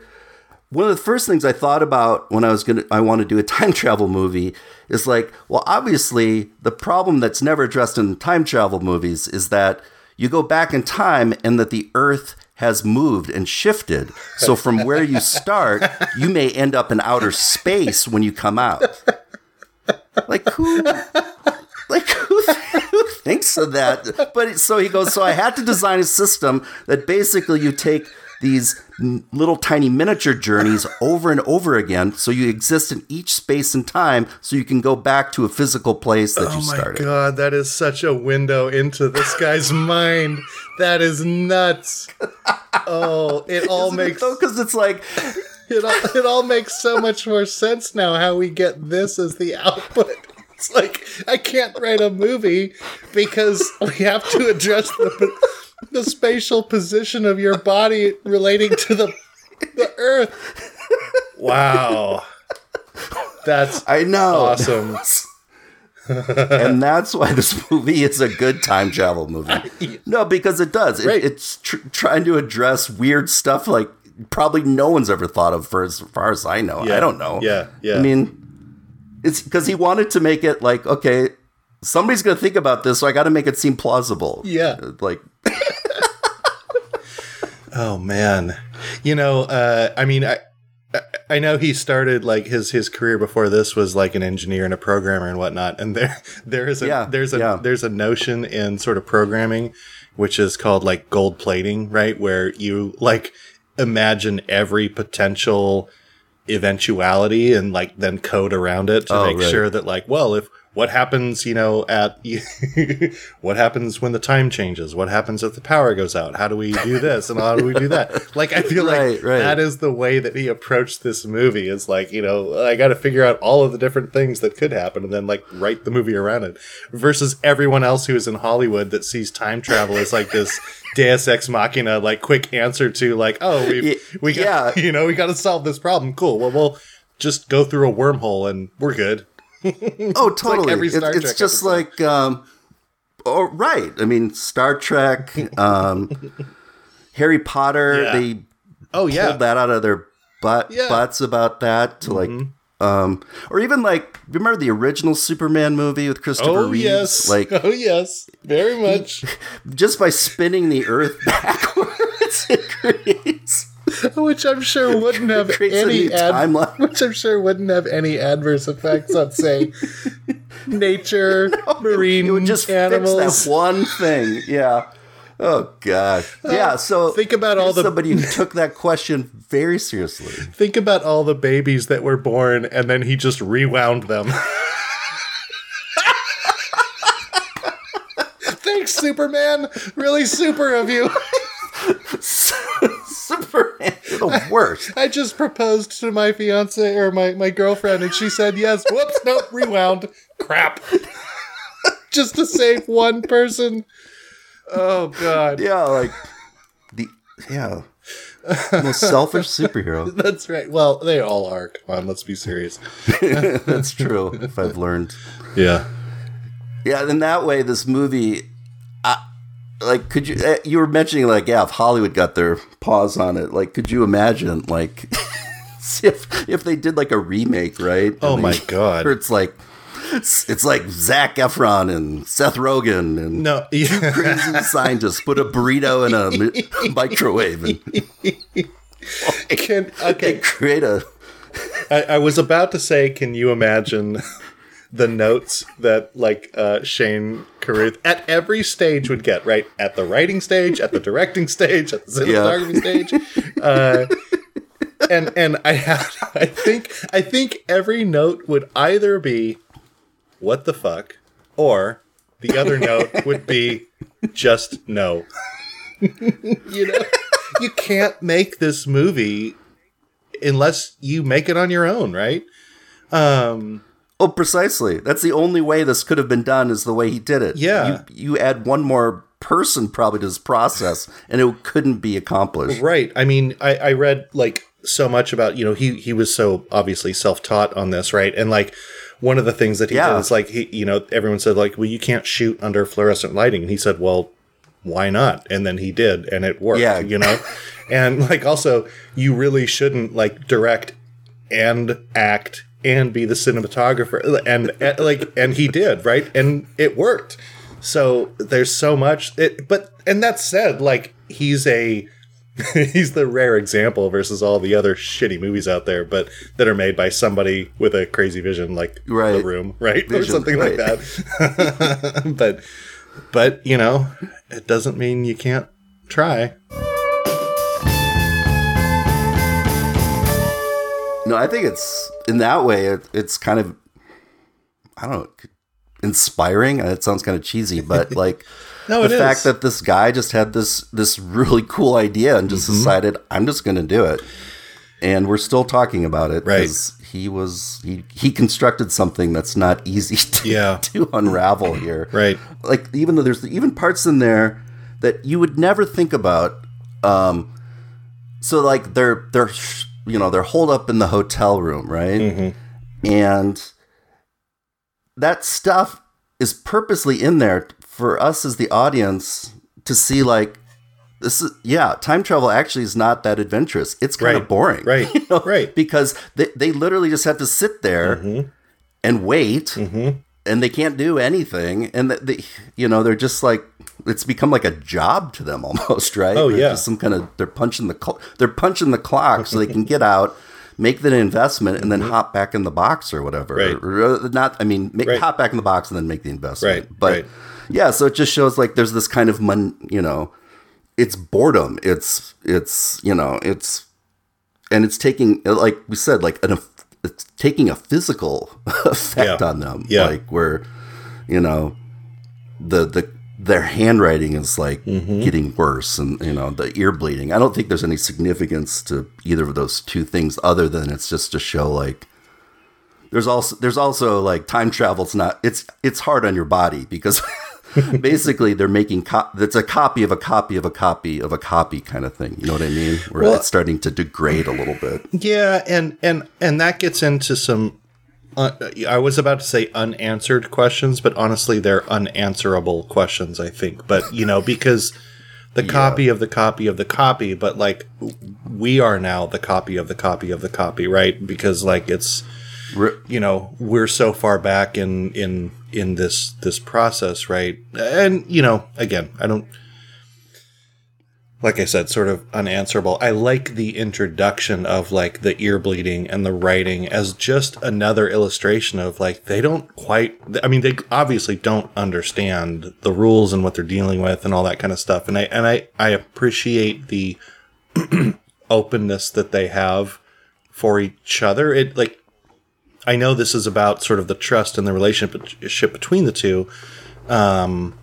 one of the first things I thought about when I was gonna I want to do a time travel movie is like well obviously the problem that's never addressed in time travel movies is that you go back in time and that the earth has moved and shifted. So from where you start you may end up in outer space when you come out. Like who like who, who thinks of that? But so he goes so i had to design a system that basically you take these little tiny miniature journeys over and over again so you exist in each space and time so you can go back to a physical place that oh you started. Oh my god, that is such a window into this guy's mind. That is nuts. Oh, it all makes because it's like it all, it all makes so much more sense now how we get this as the output. It's like I can't write a movie because we have to address the the spatial position of your body relating to the the earth. Wow. That's i know awesome. and that's why this movie is a good time travel movie. No, because it does. It, Right. It's tr- trying to address weird stuff like probably no one's ever thought of, for as far as I know. Yeah. I don't know. Yeah, yeah. I mean, it's because he wanted to make it like okay, somebody's going to think about this, so I got to make it seem plausible. Yeah. like Oh man, you know, uh, I mean, I I- know he started like his his career before this was like an engineer and a programmer and whatnot, and there there is a Yeah, there's a yeah. there's a notion in sort of programming which is called like gold plating, right? Where you like imagine every potential eventuality and like then code around it to Oh, make right. sure that like well if what happens, you know, at what happens when the time changes? What happens if the power goes out? How do we do this and how do we do that? Like, I feel Right, like right. that is the way that he approached this movie. Is like, you know, I got to figure out all of the different things that could happen and then like write the movie around it. Versus everyone else who is in Hollywood that sees time travel as like this Deus Ex Machina, like quick answer to like, oh, we we got, yeah. you know, we got to solve this problem. Cool. Well, we'll just go through a wormhole and we're good. Oh, totally. every It's, it's just like, um, oh, right. I mean, Star Trek, um, Harry Potter. Yeah. They Oh yeah, pulled that out of their butt Yeah. Mm-hmm. butts about that to like, um, or even like, remember the original Superman movie with Christopher oh Reeves? yes, Like, oh yes, very much. just by spinning the Earth backwards, it creates which I'm sure wouldn't have any ad- timeline. which I'm sure wouldn't have any adverse effects on say nature, marine It would just animals. fix that one thing. Yeah. Oh god. Uh, yeah. So Think about all the- somebody who took that question very seriously. Think about all the babies that were born and then he just rewound them. Thanks, Superman. Really super of you. Superman, you're the worst. I just proposed to my fiance or my, my girlfriend and she said yes. Whoops, nope, rewound. Crap. just to save one person. Oh god. Yeah, like the yeah most selfish superhero. That's right. Well, they all are. Come on, let's be serious. That's true. If I've learned. Yeah. Yeah, in that way, this movie, like, could you? uh, You were mentioning like, yeah, if Hollywood got their paws on it, like, could you imagine, like, if if they did like a remake, right? Oh And my they- God. It's like, it's, it's like Zac Efron and Seth Rogen and No. Yeah. crazy scientists put a burrito in a mi- microwave and Can, okay. create a. I, I was about to say, can you imagine the notes that like uh, Shane Carruth at every stage would get? Right at the writing stage, at the directing stage, at the cinematography stage, uh, and and I had I think I think every note would either be what the fuck or the other note would be just no. you know, you can't make this movie unless you make it on your own, right? Um, Oh, precisely. That's the only way this could have been done is the way he did it. Yeah. You, you add one more person probably to this process, and it couldn't be accomplished. right. I mean, I, I read like so much about you know he he was so obviously self taught on this, right? And like one of the things that he Yeah. did is like he you know everyone said like well you can't shoot under fluorescent lighting, and he said well why not? And then he did, and it worked. Yeah. you know, and like also you really shouldn't like direct and act and be the cinematographer and, and like and he did right? And it worked. So there's so much it but and that said like he's a he's the rare example versus all the other shitty movies out there but that are made by somebody with a crazy vision like the room right? Or Vision, something like that. But but you know it doesn't mean you can't try No, I think it's in that way. It, it's kind of, I don't know, inspiring. It sounds kind of cheesy, but like No, the fact is. that this guy just had this this really cool idea and Mm-hmm. just decided I'm just going to do it, and we're still talking about it Right. he was he he constructed something that's not easy to Yeah. to unravel here. right like even though there's even parts in there that you would never think about um so like they're they're you know they're holed up in the hotel room right and that stuff is purposely in there for us as the audience to see like this is yeah time travel actually is not that adventurous it's kind of boring Right. you know? Right. because they, they literally just have to sit there Mm-hmm. and wait and they can't do anything and th- they you know they're just like it's become like a job to them almost right Oh, yeah. just some kind of they're punching the cl- they're punching the clock so they can get out make the investment and then hop back in the box or whatever Mm-hmm. Right. Or, uh, not i mean make, Right. hop back in the box and then make the investment Right, but right. yeah so it just shows like there's this kind of mon- you know it's boredom it's it's you know it's and it's taking like we said like an it's taking a physical effect Yeah. on them. Yeah. Like where, you know, the the their handwriting is like Mm-hmm. getting worse and you know the ear bleeding. I don't think there's any significance to either of those two things other than it's just to show like there's also there's also like time travel's not it's it's hard on your body because basically they're making co- it's a copy of a copy of a copy of a copy kind of thing. You know what I mean? Where Well- it's starting to degrade a little bit. Yeah, and and and that gets into some. Uh, I was about to say unanswered questions, but honestly, they're unanswerable questions. I think, but you know, because the copy of the copy of the copy, but like we are now the copy of the copy of the copy, right? Because like it's you know we're so far back in in in this this process, right? And you know, again, I don't like I said, sort of unanswerable. I like the introduction of like the ear bleeding and the writing as just another illustration of like they don't quite. I mean, they obviously don't understand the rules and what they're dealing with and all that kind of stuff. And I and I I appreciate the openness that they have for each other. It like I know this is about sort of the trust and the relationship between the two, um,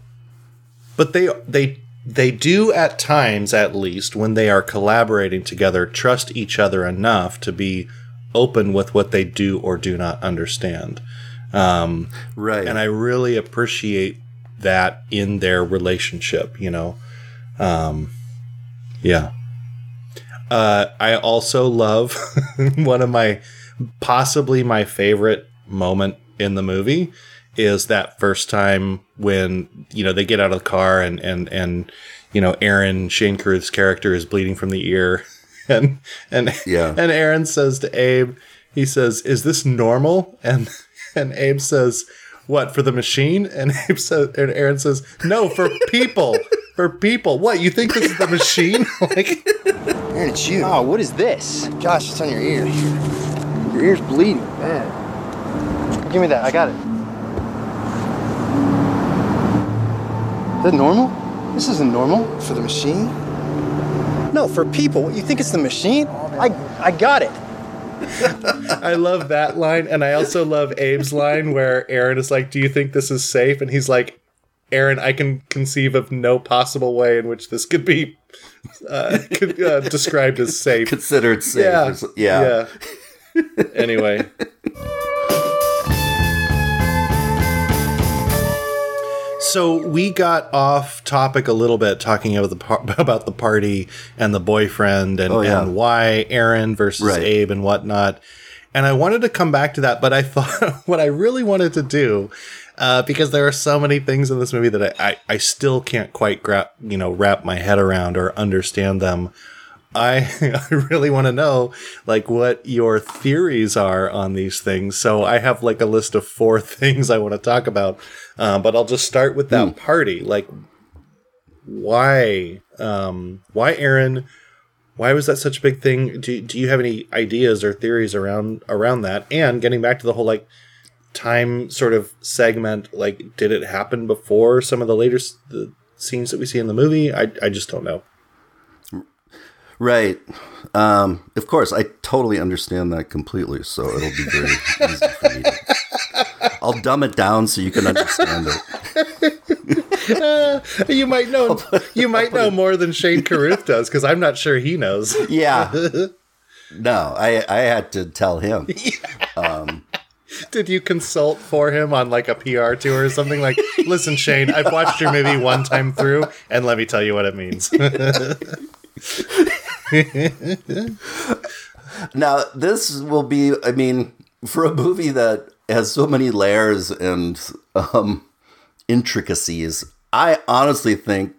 but they they they do at times, at least when they are collaborating together, trust each other enough to be open with what they do or do not understand. Um, right. and I really appreciate that in their relationship. You know, um, yeah. Uh, I also love one of my possibly my favorite moment in the movie is that first time when you know they get out of the car and and and you know Aaron Shane Carruth's character is bleeding from the ear and and Yeah. and Aaron says to Abe he says is this normal and and Abe says what for the machine and Abe says and Aaron says no for people for people what you think this is the machine like Aaron, it's you. Oh, what is this? Josh, it's on your ear. Your ear's bleeding. Man. Give me that. I got it. Is that normal? This isn't normal. For the machine? No, for people. What, you think it's the machine? I, I got it. I love that line, and I also love Abe's line where Aaron is like, "Do you think this is safe?" And he's like, "Aaron, I can conceive of no possible way in which this could be uh, could, uh, described as safe." Considered safe. Yeah, yeah. yeah. anyway, so we got off topic a little bit talking about the par- about the party and the boyfriend and, Oh, yeah. and why Aaron versus Right. Abe and whatnot. And I wanted to come back to that, but I thought what I really wanted to do, uh, because there are so many things in this movie that I, I, I still can't quite gra- you know wrap my head around or understand them. I I really want to know like what your theories are on these things. So I have like a list of four things I want to talk about, uh, but I'll just start with that party. Like, why, um, why Aaron? Why was that such a big thing? Do Do you have any ideas or theories around around that? And getting back to the whole like time sort of segment, like did it happen before some of the later s- the scenes that we see in the movie? I I just don't know. Right. Um, of course, I totally understand that completely. So it'll be very easy for me. To, I'll dumb it down so you can understand it. You might know. You might know more than Shane Carruth does, because I'm not sure he knows. Yeah. No, I I had to tell him. Um, Did you consult for him on like a PR tour or something? Like, listen, Shane, I've watched your movie one time through, and let me tell you what it means. Now, this will be, I mean, for a movie that has so many layers and um, intricacies, I honestly think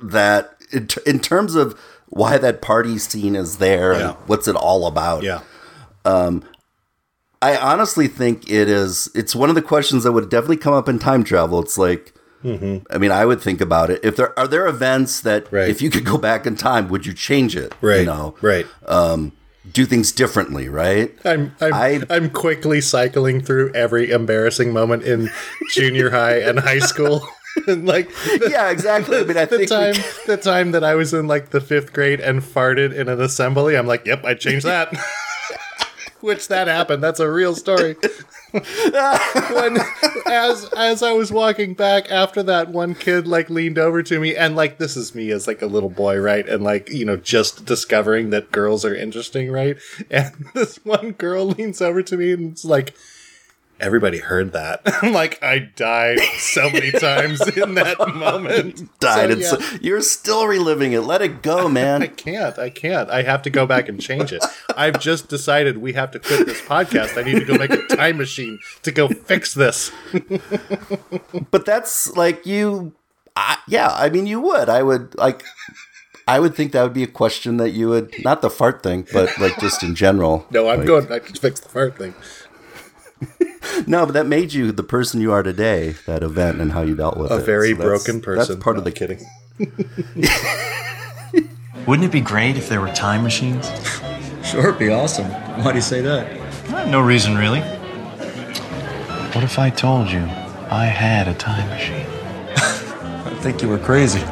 that in, t- in terms of why that party scene is there Yeah. and what's it all about, yeah, Um, I honestly think it is. It's one of the questions that would definitely come up in time travel. It's like, I mean, I would think about it. If there are there events that, Mm-hmm. Right. if you could go back in time, would you change it? right, You know, right. do things differently, right? I'm I'm, I- I'm quickly cycling through every embarrassing moment in junior high and high school. and like the, yeah, exactly. I mean, I the think time the time that I was in like the fifth grade and farted in an assembly, I'm like, yep, I changed that. Which that happened. That's a real story. when as as I was walking back after that, one kid like leaned over to me and like this is me as like a little boy, right? And like you know just discovering that girls are interesting, right? And this one girl leans over to me and it's like everybody heard that. I'm like, I died so many times in that moment. Died. So, it's, yeah. You're still reliving it. Let it go, man. I can't. I can't. I have to go back and change it. I've just decided we have to quit this podcast. I need to go make a time machine to go fix this. but that's like you. I, yeah, I mean, you would. I would like. I would think that would be a question that you would not the fart thing, but like just in general. No, I'm Like, going back to fix the fart thing. No, but that made you the person you are today. That event and how you dealt with A it. A very So that's- broken person. That's part No, of the kidding. Wouldn't it be great if there were time machines? Sure, it'd be awesome. Why do you say that? Eh, No reason, really. What if I told you I had a time machine? I think you were crazy.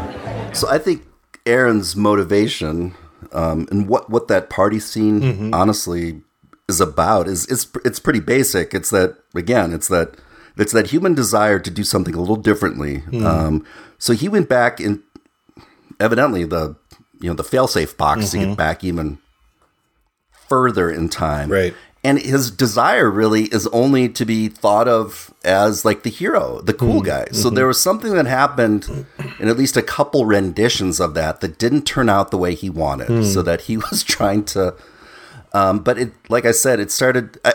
So I think Aaron's motivation um, and what what that party scene Mm-hmm. honestly is about is it's it's pretty basic. It's that again, it's that it's that human desire to do something a little differently. Hmm. Um, so he went back in evidently the you know the failsafe box to get back even further in time. Mm-hmm. Right. And his desire really is only to be thought of as like the hero, the cool Mm-hmm. guy. So there was something that happened in at least a couple renditions of that that didn't turn out the way he wanted. Hmm. So that he was trying to, um, but it, like I said, it started. I,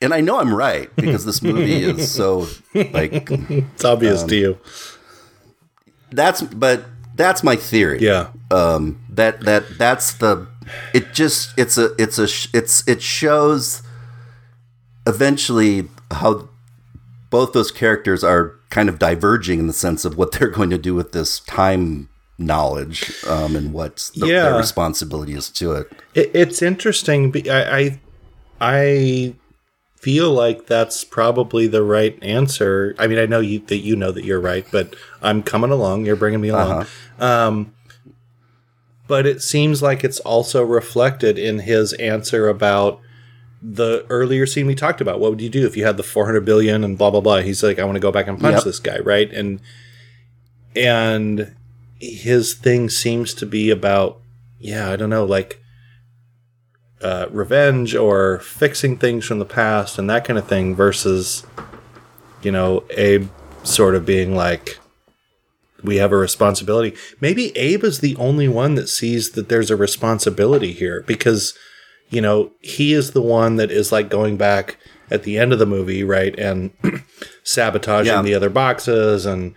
and I know I'm right because this movie is so like It's obvious Um, to you. that's but that's my theory. Yeah. um, that that that's the it just it's a it's a it's it shows eventually how both those characters are kind of diverging in the sense of what they're going to do with this time knowledge um, and what the, Yeah. their responsibility is to it. It, it's interesting. I, I I feel like that's probably the right answer. I mean, I know you that you know that you're right, but I'm coming along. You're bringing me along. Um, but it seems like it's also reflected in his answer about the earlier scene we talked about. What would you do if you had the 400 billion and blah blah blah? He's like, I want to go back and punch Yep. this guy, right? And and his thing seems to be about, yeah, I don't know, like uh, revenge or fixing things from the past and that kind of thing versus, you know, Abe sort of being like, we have a responsibility. Maybe Abe is the only one that sees that there's a responsibility here because, you know, he is the one that is like going back at the end of the movie, right? And sabotaging Yeah. the other boxes and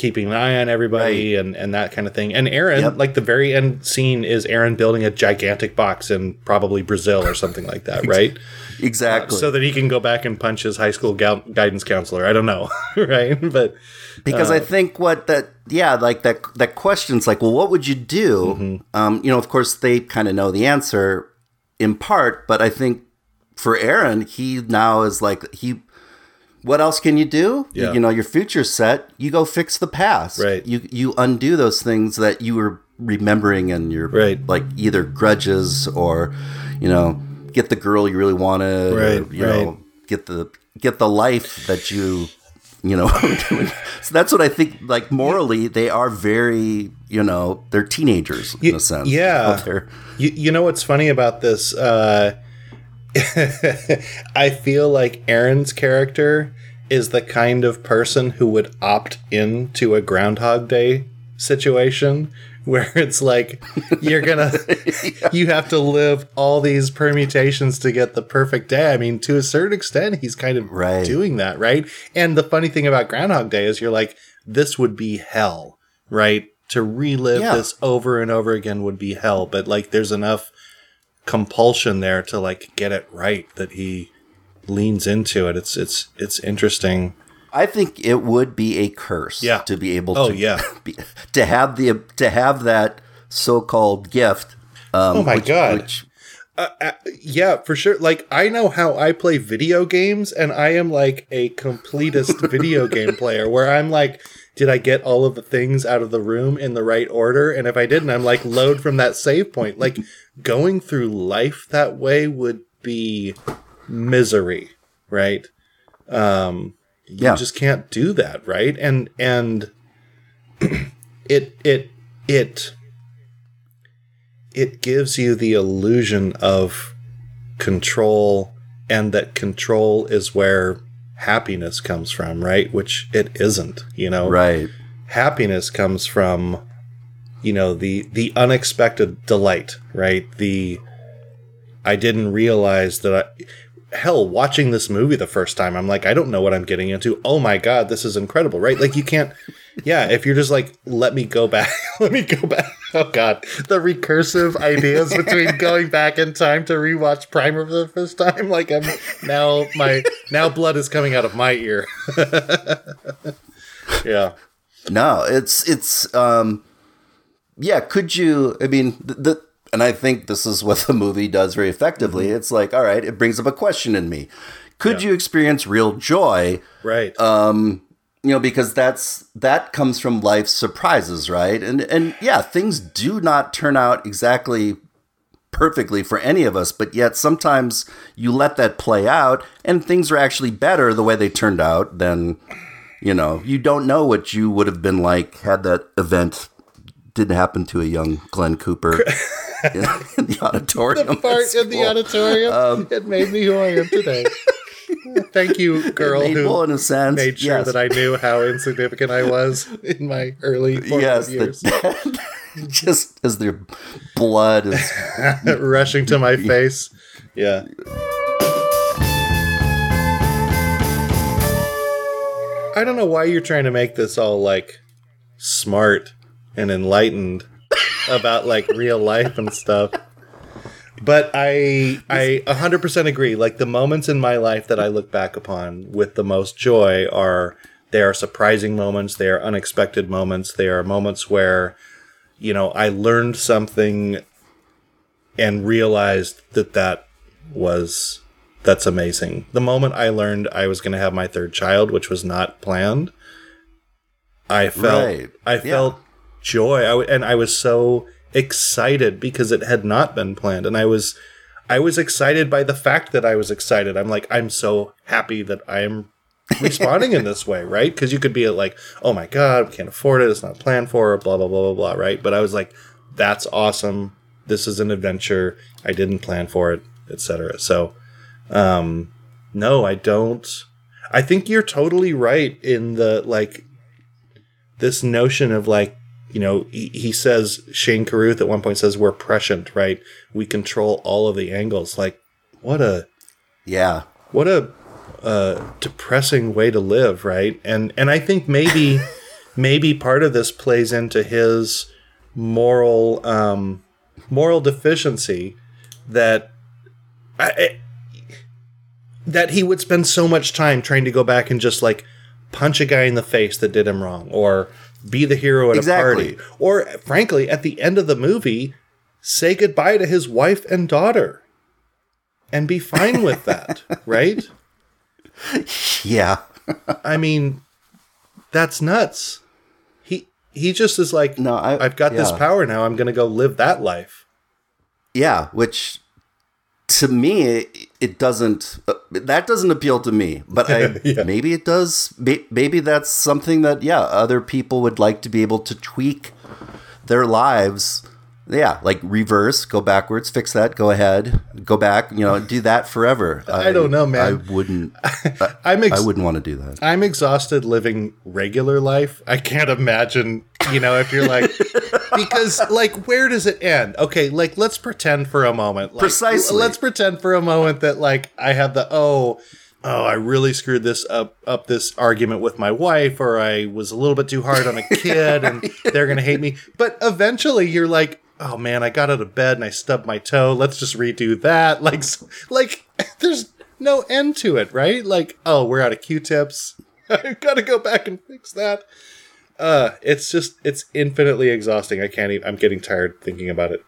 keeping an eye on everybody and, and that kind of thing. And Aaron, Yep. like the very end scene is Aaron building a gigantic box in probably Brazil or something like that, right? Exactly. So that he can go back and punch his high school gal- guidance counselor. I don't know, right? But because uh, I think what that yeah like that that question's like well what would you do Mm-hmm. um you know of course they kind of know the answer in part but I think for Aaron he now is like he what else can you do Yeah. you know your future's set you go fix the past Right. you you undo those things that you were remembering and your Right. like either grudges or you know get the girl you really wanted or, Right, you right. know get the get the life that you you know so that's what i think like morally they are very you know they're teenagers in a sense yeah. You, you know what's funny about this? Uh, I feel like Aaron's character is the kind of person who would opt into a Groundhog Day situation where it's like you're gonna you have to live all these permutations to get the perfect day. I mean, to a certain extent, he's kind of Right. doing that, right? And the funny thing about Groundhog Day is you're like, this would be hell, right? To relive Yeah. this over and over again would be hell, but like there's enough compulsion there to like get it right that he leans into it. It's it's it's interesting. i think it would be a curse Yeah. to be able Oh, to yeah. be, to have the to have that so-called gift um, Oh my which- God. which- Uh, yeah, for sure. Like I know how I play video games, and I am like a completist video game player, where I'm like, did I get all of the things out of the room in the right order? And if I didn't, I'm like, load from that save point. Like going through life that way would be misery, right? Um, you Yeah. just can't do that, right? And and it it it it gives you the illusion of control and that control is where happiness comes from, right? Which it isn't, you know. Right. Happiness comes from you know the the unexpected delight, right? The I didn't realize that I hell watching this movie the first time i'm like i don't know what i'm getting into oh my god this is incredible right like you can't yeah if you're just like let me go back let me go back oh god the recursive ideas between going back in time to rewatch primer for the first time like i'm now my now blood is coming out of my ear yeah No, it's it's um yeah, could you I mean the, the and I think this is what the movie does very effectively. Mm-hmm. It's like, all right, it brings up a question in me. Could you experience real joy? right You know, because that's that comes from life's surprises, right? And and yeah, things do not turn out exactly perfectly for any of us, but yet sometimes you let that play out and things are actually better the way they turned out than you know, you don't know what you would have been like had that event didn't happen to a young Glenn Cooper in, in the auditorium. the part in the auditorium um, it made me who i am today thank you girl Made who well in a sense. made sure yes. that I knew how insignificant I was in my early formative yes, years. the, just as their blood is Rushing to my face. Yeah. I don't know why you're trying to make this all like smart and enlightened about like real life and stuff. But I I 100% agree. Like the moments in my life that I look back upon with the most joy are they are surprising moments, they are unexpected moments, they are moments where you know, I learned something and realized that that was that's amazing. The moment I learned I was going to have my third child, which was not planned, I felt Right. I Yeah. felt joy. I w- and I was so excited because it had not been planned and I was I was excited by the fact that I was excited. I'm like I'm so happy that I'm responding in this way, right? Because you could be like, "Oh my god, we can't afford it. It's not planned for." Blah blah blah blah blah, right? But I was like, "That's awesome. This is an adventure. I didn't plan for it, etc." So, um, no, I don't. I think you're totally right in the like this notion of like you know he, he says Shane Carruth at one point says we're prescient, right? We control all of the angles. Like, what a yeah. what a uh, depressing way to live, right? And and I think maybe maybe part of this plays into his moral um, moral deficiency that I, that he would spend so much time trying to go back and just like punch a guy in the face that did him wrong, or be the hero at Exactly. a party, or frankly, at the end of the movie, say goodbye to his wife and daughter. And be fine with that, right? Yeah. I mean, that's nuts. He he just is like, No, I- I've got this power now. I'm going to go live that life. Yeah, which to me it, it doesn't uh, that doesn't appeal to me, but I Yeah. maybe it does maybe that's something that yeah, other people would like to be able to tweak their lives. Yeah, like reverse, go backwards, fix that, go ahead, go back, you know, do that forever. I don't know, man. I wouldn't I, I'm ex- I wouldn't want to do that. I'm exhausted living regular life. I can't imagine, you know, if you're like because like where does it end? Okay, like let's pretend for a moment. Like, Precisely. Let's pretend for a moment that like I have the oh oh I really screwed this up up this argument with my wife or I was a little bit too hard on a kid and they're going to hate me. But eventually you're like Oh man, I got out of bed and I stubbed my toe. Let's just redo that. Like, like there's no end to it, right? Like, oh, we're out of Q-tips. I've gotta go back and fix that. Uh, it's just it's infinitely exhausting. I can't even. I'm getting tired thinking about it.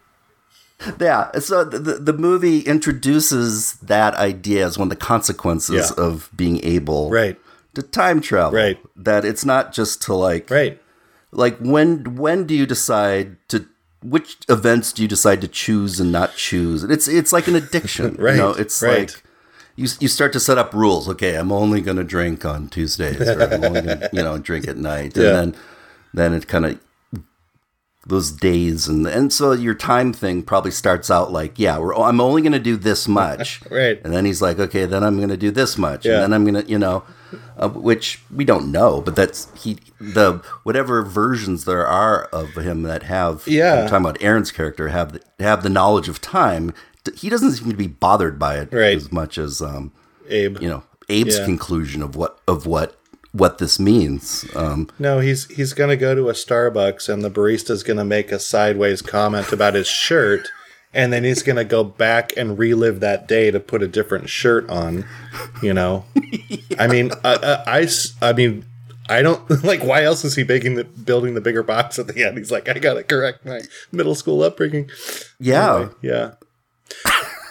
Yeah, so the, the the movie introduces that idea as one of the consequences Yeah. of being able Right. to time travel. Right. That it's not just to like Right. like when when do you decide to which events do you decide to choose and not choose? It's it's like an addiction. Right, You know, it's right. like you you start to set up rules. Okay, I'm only going to drink on Tuesdays, or I'm only going to you know drink at night, and then then it kind of those days and and so your time thing probably starts out like yeah we're, I'm only going to do this much Right. and then he's like okay then I'm going to do this much Yeah. and then I'm going to you know uh, which we don't know but that's he the whatever versions there are of him that have Yeah. I'm talking about Aaron's character have the, have the knowledge of time he doesn't seem to be bothered by it Right. as much as um Abe. you know Abe's Yeah. conclusion of what of what what this means um No, he's he's gonna go to a Starbucks and the barista's gonna make a sideways comment about his shirt, and then he's gonna go back and relive that day to put a different shirt on. You know, I mean, I I mean, I don't like. Why else is he making the building the bigger box at the end? He's like, I gotta correct my middle school upbringing. yeah Anyway, yeah.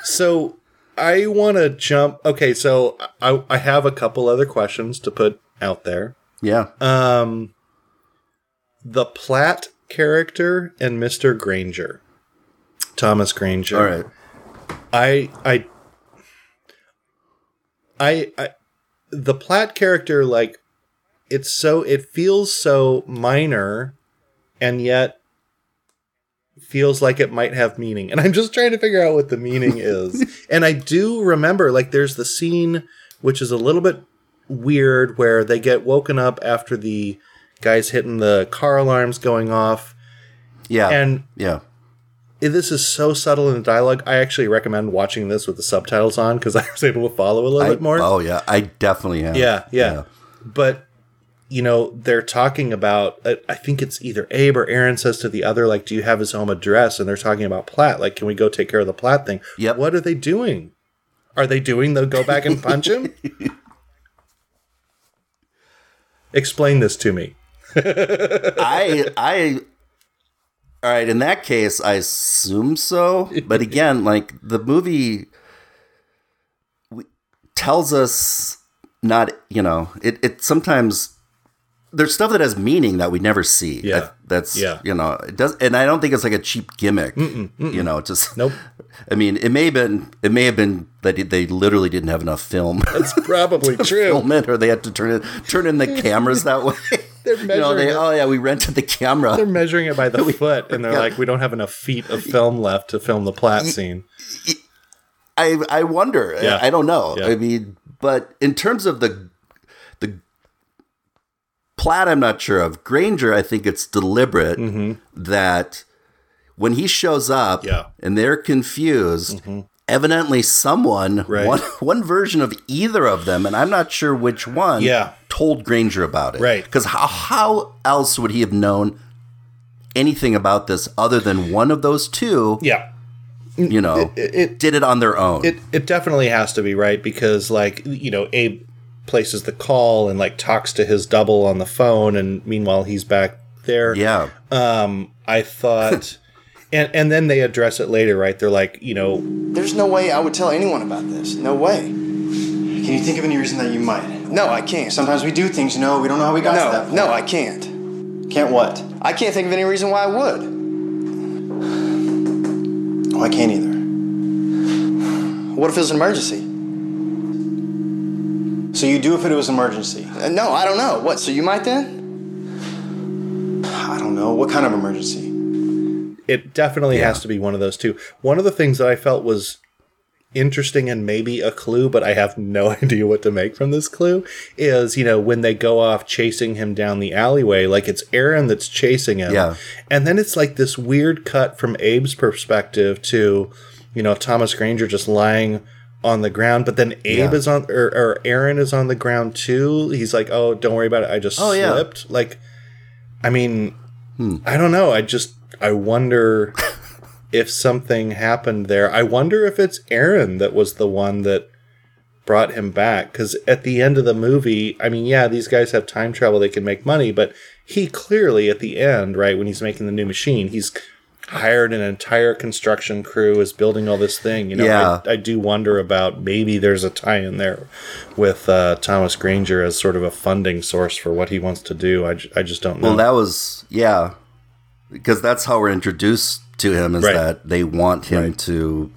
So I want to jump. Okay, so I I have a couple other questions to put out there. yeah Um, the Platt character and Mr. Granger, Thomas Granger. all right I, I, I, I, the Platt character, like, it's so, it feels so minor and yet feels like it might have meaning. And I'm just trying to figure out what the meaning is. and I do remember, like, there's the scene which is a little bit weird where they get woken up after the guys hitting the car alarms going off. yeah And yeah this is so subtle in the dialogue. I actually recommend watching this with the subtitles on because I was able to follow a little I- bit more. Oh yeah, I definitely have. yeah, yeah, But you know, they're talking about. Uh, I think it's either Abe or Aaron says to the other, like, "Do you have his home address?" And they're talking about Platt. Like, can we go take care of the Platt thing? Yeah. What are they doing? Are they doing the go back and punch him? Explain this to me. I I all right, in that case I assume so, but again, like the movie tells us not, you know, it it sometimes there's stuff that has meaning that we never see. Yeah. I- that's Yeah. you know, it does and I don't think it's like a cheap gimmick. You know, just Nope. I mean, it may have been it may have been that they literally didn't have enough film. That's probably true. film it, or they had to turn it turn in the cameras that way. They're you know, they measuring it. oh yeah, we rented the camera. They're measuring it by the foot, and they're Yeah. like, "We don't have enough feet of film left to film the Platt scene." I I wonder. Yeah. I, I don't know. Yeah. I mean, but in terms of the Platt, I'm not sure of. Granger, I think it's deliberate that when he shows up Mm-hmm. Yeah. Mm-hmm. and they're confused, evidently someone Right. one one version of either of them, and I'm not sure which one, Yeah. told Granger about it. Right. Because how how else would he have known anything about this other than one of those two? Yeah, You know, It- it- did it on their own. it it definitely has to be right because, like, you know, Abe places the call and like talks to his double on the phone, and meanwhile he's back there. yeah. Um, I thought, and and then they address it later, right? They're like, you know, There's no way I would tell anyone about this. No way. Can you think of any reason that you might? No, I can't. Sometimes we do things, you know, we don't know how we got to that No, point. no, I can't. Can't what? I can't think of any reason why I would. Oh, I can't either. What if it was an emergency? So you do if it was an emergency. Uh, no, I don't know. What? So you might then? I don't know. What kind of emergency? it definitely has to be one of those two. One of the things that I felt was interesting and maybe a clue, but I have no idea what to make from this clue is, you know, when they go off chasing him down the alleyway, like it's Aaron that's chasing him. Yeah. And then it's like this weird cut from Abe's perspective to, you know, Thomas Granger just lying on the ground, but then Abe Yeah. is on or, or Aaron is on the ground too. He's like, "Oh, don't worry about it. I just Oh, yeah. slipped." Like I mean, hmm. I don't know. I just I wonder if something happened there. I wonder if it's Aaron that was the one that brought him back cuz at the end of the movie, I mean, yeah, these guys have time travel, they can make money, but he clearly at the end, right, when he's making the new machine, he's hired an entire construction crew is building all this thing. You know, Yeah. I, I do wonder about maybe there's a tie in there with uh, Thomas Granger as sort of a funding source for what he wants to do. I, I just don't know. Well, that was yeah, because that's how we're introduced to him is Right. that they want him Right. to,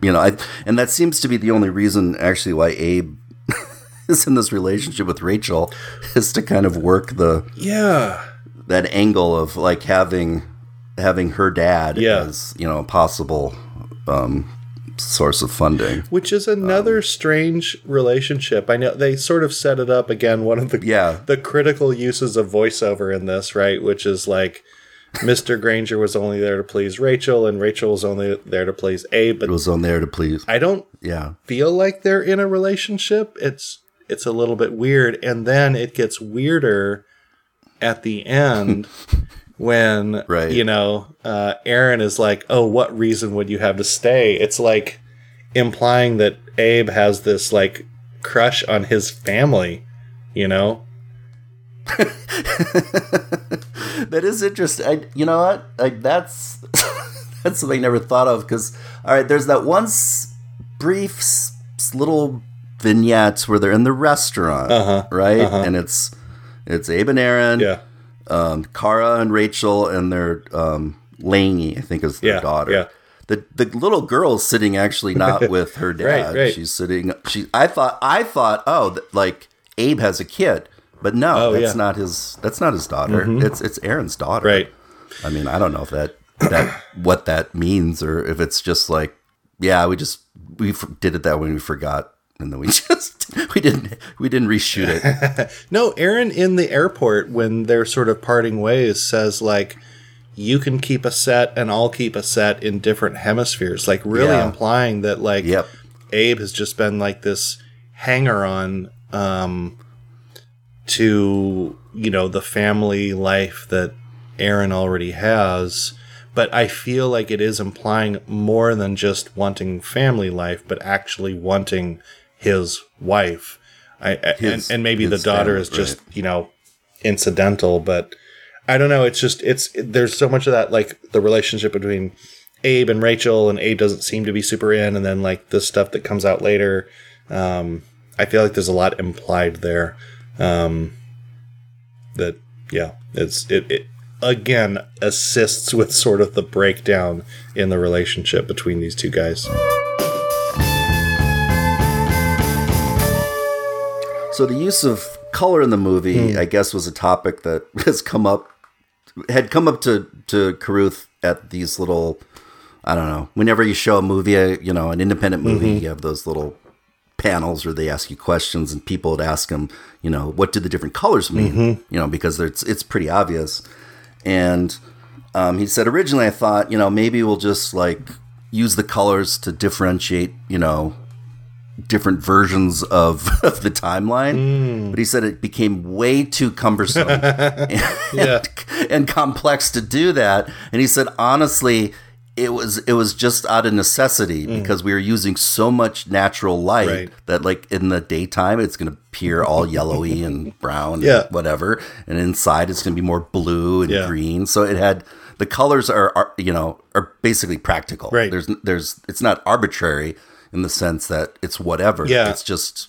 you know, I, and that seems to be the only reason actually why Abe is in this relationship with Rachel is to kind of work the yeah. that angle of like having having her dad Yeah. as you know a possible um, source of funding. Which is another strange relationship. I know they sort of set it up again. One of the Yeah. the critical uses of voiceover in this, right? Which is like Mr. Granger was only there to please Rachel, and Rachel was only there to please Abe. It But was on there to please. I don't Yeah, feel like they're in a relationship. It's it's a little bit weird, and then it gets weirder at the end when Right. you know uh, Aaron is like, "Oh, what reason would you have to stay?" It's like implying that Abe has this like crush on his family. You know, that is interesting. I, you know what? Like that's that's something I never thought of. Because all right, there's that one s- brief s- little vignettes where they're in the restaurant, Uh-huh, right? uh-huh. And it's it's Abe and Aaron, yeah, um, Kara and Rachel, and their um, Laney, I think is their Yeah, daughter. yeah. The, the little girl's sitting actually not with her dad. right. She's sitting. She. I thought. I thought. Oh, like Abe has a kid, but no, Oh, that's yeah. Mm-hmm. not his. That's not his daughter. It's it's Aaron's daughter. right. I mean, I don't know if that that what that means or if it's just like, yeah, we just we f- did it that way. We forgot, and then we just we didn't we didn't reshoot it. No, Aaron in the airport when they're sort of parting ways says like you can keep a set and I'll keep a set in different hemispheres, like really Yeah. implying that like Yep. Abe has just been like this hanger on um to, you know, the family life that Aaron already has. But I feel like it is implying more than just wanting family life, but actually wanting his wife. I, His- and, and maybe the daughter is just, you know, incidental, but I don't know. It's just, it's, there's so much of that, like the relationship between Abe and Rachel, and Abe doesn't seem to be super in, and then like the stuff that comes out later. Um, I feel like there's a lot implied there. Um, that yeah, it's it, it again assists with sort of the breakdown in the relationship between these two guys. So the use of color in the movie, Hmm. I guess, was a topic that has come up had come up to to Carruth at these little. I don't know. Whenever you show a movie, uh, you know, an independent movie, Mm-hmm. you have those little panels where they ask you questions, and people would ask them, you know, what do the different colors mean? Mm-hmm. You know, because it's it's pretty obvious. And um, he said originally, I thought, you know, maybe we'll just like use the colors to differentiate, you know, different versions of, of the timeline. Mm. But he said it became way too cumbersome and, Yeah. and complex to do that. And he said, honestly, it was it was just out of necessity mm. because we were using so much natural light Right. that like in the daytime it's going to appear all yellowy and brown Yeah. and whatever and inside it's going to be more blue and Yeah. green so it had the colors are, are you know are basically practical Right. there's there's it's not arbitrary in the sense that it's whatever Yeah. it's just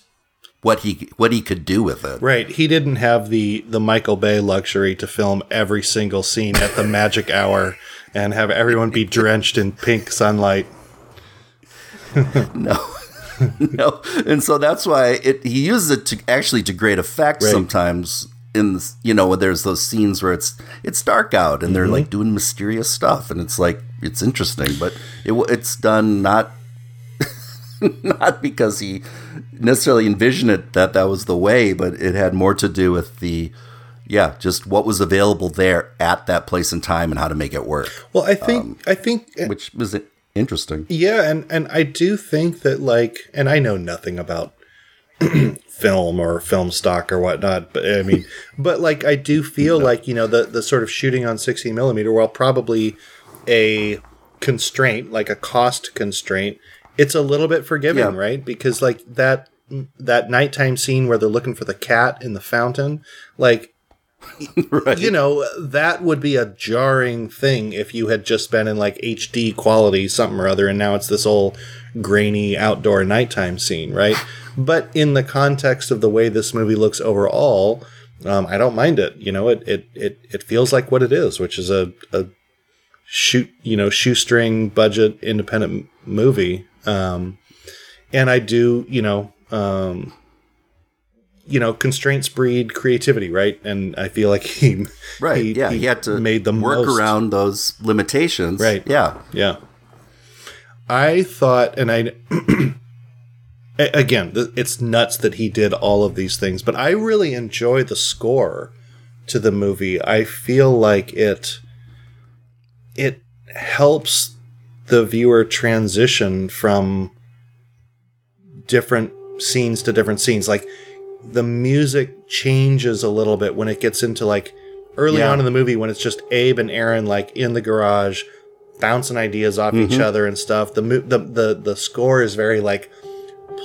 what he what he could do with it Right. He didn't have the the Michael Bay luxury to film every single scene at the magic hour and have everyone be drenched in pink sunlight. no no and so that's why it he uses it to actually to great effect Right. sometimes in you know when there's those scenes where it's it's dark out and Mm-hmm. they're like doing mysterious stuff and it's like it's interesting but it it's done not not because he necessarily envisioned it that that was the way but it had more to do with the yeah just what was available there at that place and time and how to make it work. Well, I think um, I think uh, which was interesting. Yeah, and and I do think that like, and I know nothing about film or film stock or whatnot, but I mean, but like I do feel like you know the the sort of shooting on sixty millimeter, while probably a constraint, like a cost constraint, it's a little bit forgiving, Yeah. right? Because like that that nighttime scene where they're looking for the cat in the fountain, like right. you know, that would be a jarring thing if you had just been in like HD quality something or other, and now it's this old grainy outdoor nighttime scene, right? but in the context of the way this movie looks overall, um, I don't mind it. You know, it it it it feels like what it is, which is a a shoot you know shoestring budget independent movie. Um, and I do you know um, you know constraints breed creativity, right? And I feel like he right. he- yeah, he, had to made the work most. around those limitations. Right. Yeah. Yeah. I thought, and I, again, it's nuts that he did all of these things, but I really enjoy the score to the movie. I feel like it, it helps the viewer transition from different scenes to different scenes. Like the music changes a little bit when it gets into like early Yeah. on in the movie when it's just Abe and Aaron like in the garage bouncing ideas off each other and stuff. The, mo- the the the score is very like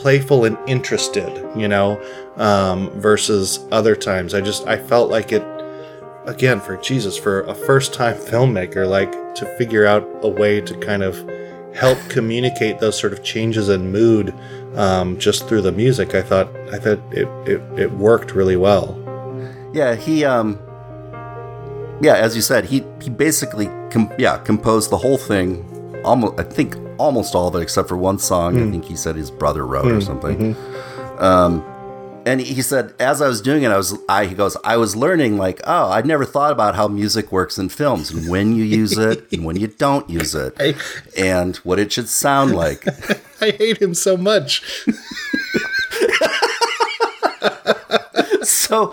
playful and interested, you know, um, versus other times. I just I felt like it again for Jesus for a first time filmmaker like to figure out a way to kind of help communicate those sort of changes in mood um, just through the music. I thought I thought it it, it worked really well. Yeah, he um yeah, as you said, he he basically com- yeah, composed the whole thing almost I think almost all of it except for one song I think he said his brother wrote or something. Um and he said as I was doing it I was I he goes I was learning like oh I'd never thought about how music works in films and when you use it and when you don't use it I, and what it should sound like. I hate him so much. so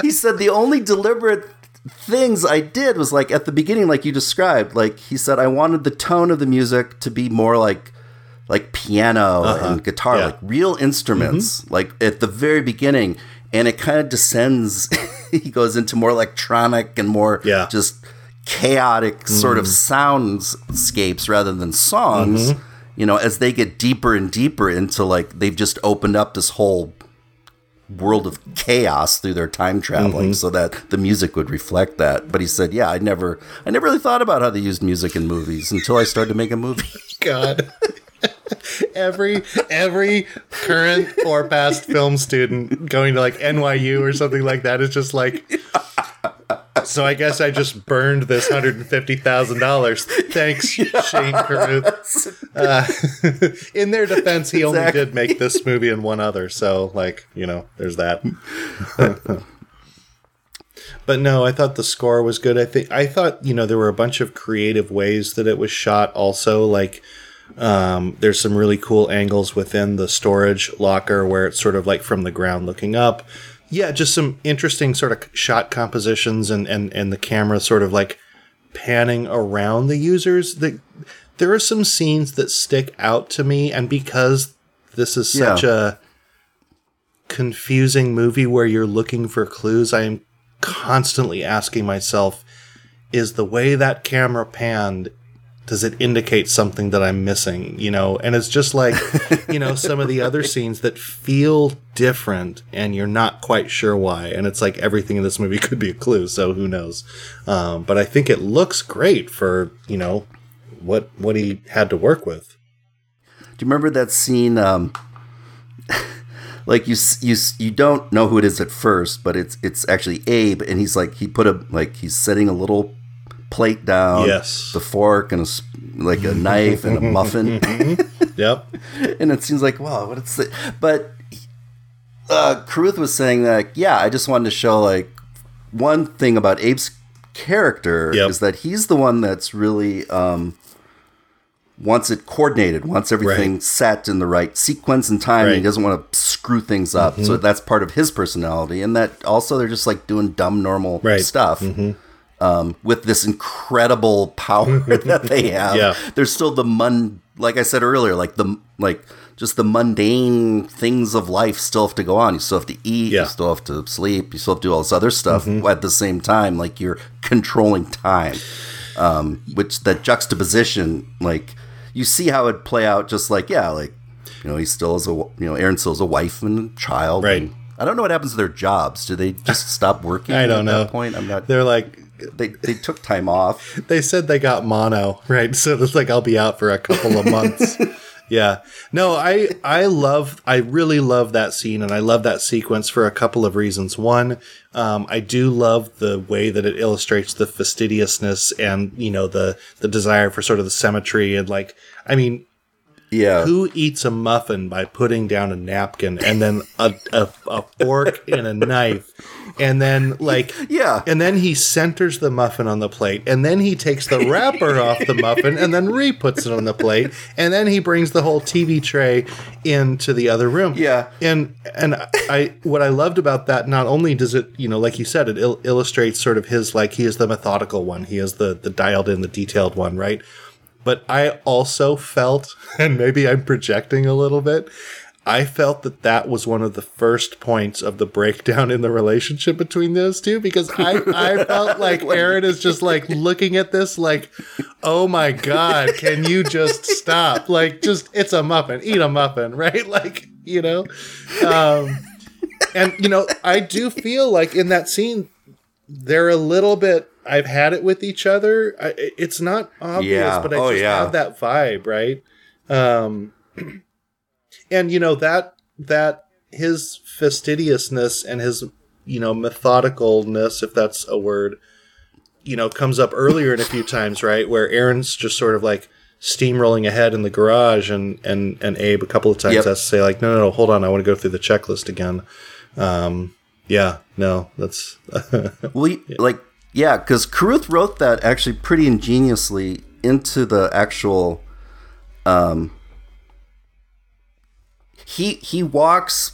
he said the only deliberate things I did was like at the beginning, like you described, like he said, I wanted the tone of the music to be more like like piano uh-huh. and guitar, Yeah. like real instruments, mm-hmm. like at the very beginning. And it kind of descends. he goes into more electronic and more Yeah. just chaotic sort of mm. soundscapes rather than songs. Mm-hmm. You know, as they get deeper and deeper into like they've just opened up this whole world of chaos through their time traveling mm-hmm. so that the music would reflect that but he said yeah i never i never really thought about how they used music in movies until i started to make a movie God. every every current or past film student going to like NYU or something like that is just like so I guess I just burned this hundred and fifty thousand dollars. Thanks, Shane Carruth. Uh, in their defense, he only did make this movie and one other, so like you know, there's that. but no, I thought the score was good. I think I thought you know there were a bunch of creative ways that it was shot. Also, like um, there's some really cool angles within the storage locker where it's sort of like from the ground looking up. Yeah, just some interesting sort of shot compositions and and and the camera sort of like panning around the users. That there are some scenes that stick out to me, and because this is such Yeah. a confusing movie where you're looking for clues, I am constantly asking myself, is the way that camera panned does it indicate something that I'm missing? You know, and it's just like, you know, some of the other scenes that feel different and you're not quite sure why. And it's like everything in this movie could be a clue, so who knows? Um, but I think it looks great for, you know, what what he had to work with. do you remember that scene um like you you you don't know who it is at first but it's it's actually abe and he's like he put a like he's setting a little plate down Yes. the fork and a like a knife and a muffin Yep. and it seems like wow what it's but uh Carruth was saying that yeah I just wanted to show like one thing about Abe's character Yep. is that he's the one that's really um wants it coordinated wants everything Right. set in the right sequence and time and he Mm-hmm. doesn't want to screw things up so that's part of his personality and that also they're just like doing dumb normal Right. stuff um, with this incredible power that they have. Yeah. There's still the mun, like I said earlier, like the like just the mundane things of life still have to go on. You still have to eat. Yeah. You still have to sleep. You still have to do all this other stuff at the same time. Like you're controlling time, um, which that juxtaposition, like you see how it play out. Just like yeah, like you know, he still is a you know, Aaron still is a wife and a child. Right. and I don't know what happens to their jobs. Do they just stop working? I don't at know. That point, I'm not. They're like, They they took time off. they said they got mono, right? So it's like I'll be out for a couple of months. yeah. No, I I love I really love that scene and I love that sequence for a couple of reasons. One, um, I do love the way that it illustrates the fastidiousness and you know the the desire for sort of the symmetry and like I mean Yeah. who eats a muffin by putting down a napkin and then a, a, a fork and a knife and then like Yeah. and then he centers the muffin on the plate and then he takes the wrapper off the muffin and then re-puts it on the plate and then he brings the whole tv tray into the other room Yeah. and and i what i loved about that not only does it you know like you said it il- illustrates sort of his like he is the methodical one he is the the dialed in the detailed one right but I also felt, and maybe I'm projecting a little bit, I felt that that was one of the first points of the breakdown in the relationship between those two because I, I felt like Aaron is just like looking at this like, oh my God, can you just stop? Like, just, it's a muffin, eat a muffin, right? Like, you know? Um, and, you know, I do feel like in that scene, they're a little bit I've had it with each other. I, it's not obvious, Yeah. but I Oh, just yeah. have that vibe, right? Um, and you know that that his fastidiousness and his you know methodicalness, if that's a word, you know, comes up earlier in a few times, right? Where Aaron's just sort of like steamrolling ahead in the garage, and and and Abe a couple of times Yep. has to say like, no, no, no, hold on, I want to go through the checklist again. Um, yeah, no, that's Well, y- like yeah, because Carruth wrote that actually pretty ingeniously into the actual. Um, he he walks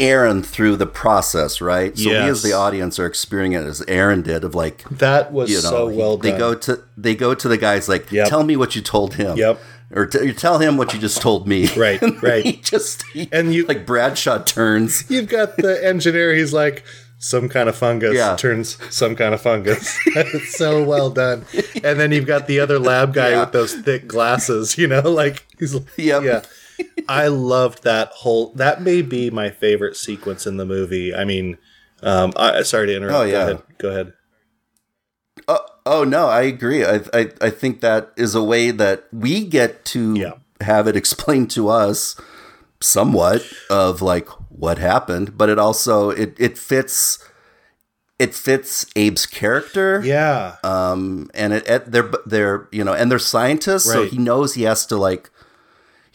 Aaron through the process, right? So we as the audience are experiencing it as Aaron did of like that was you know so he- well they go to they go to the guys like Yep. tell me what you told him Yep. or t- you tell him what you just told me Right, right. he just he, And you- like Bradshaw turns You've got the engineer. He's like some kind of fungus Yeah. turns some kind of fungus. it's so well done. And then you've got the other lab guy Yeah. with those thick glasses. You know, like he's Yep. yeah. I loved that whole. That may be my favorite sequence in the movie. I mean, um, I, sorry to interrupt. Oh, yeah. Go ahead. Go ahead. Oh, oh no, I agree. I, I I think that is a way that we get to Yeah. have it explained to us somewhat of like what happened, but it also it it fits it fits Abe's character. Yeah. Um and it, it they're they're you know and they're scientists so he knows he has to like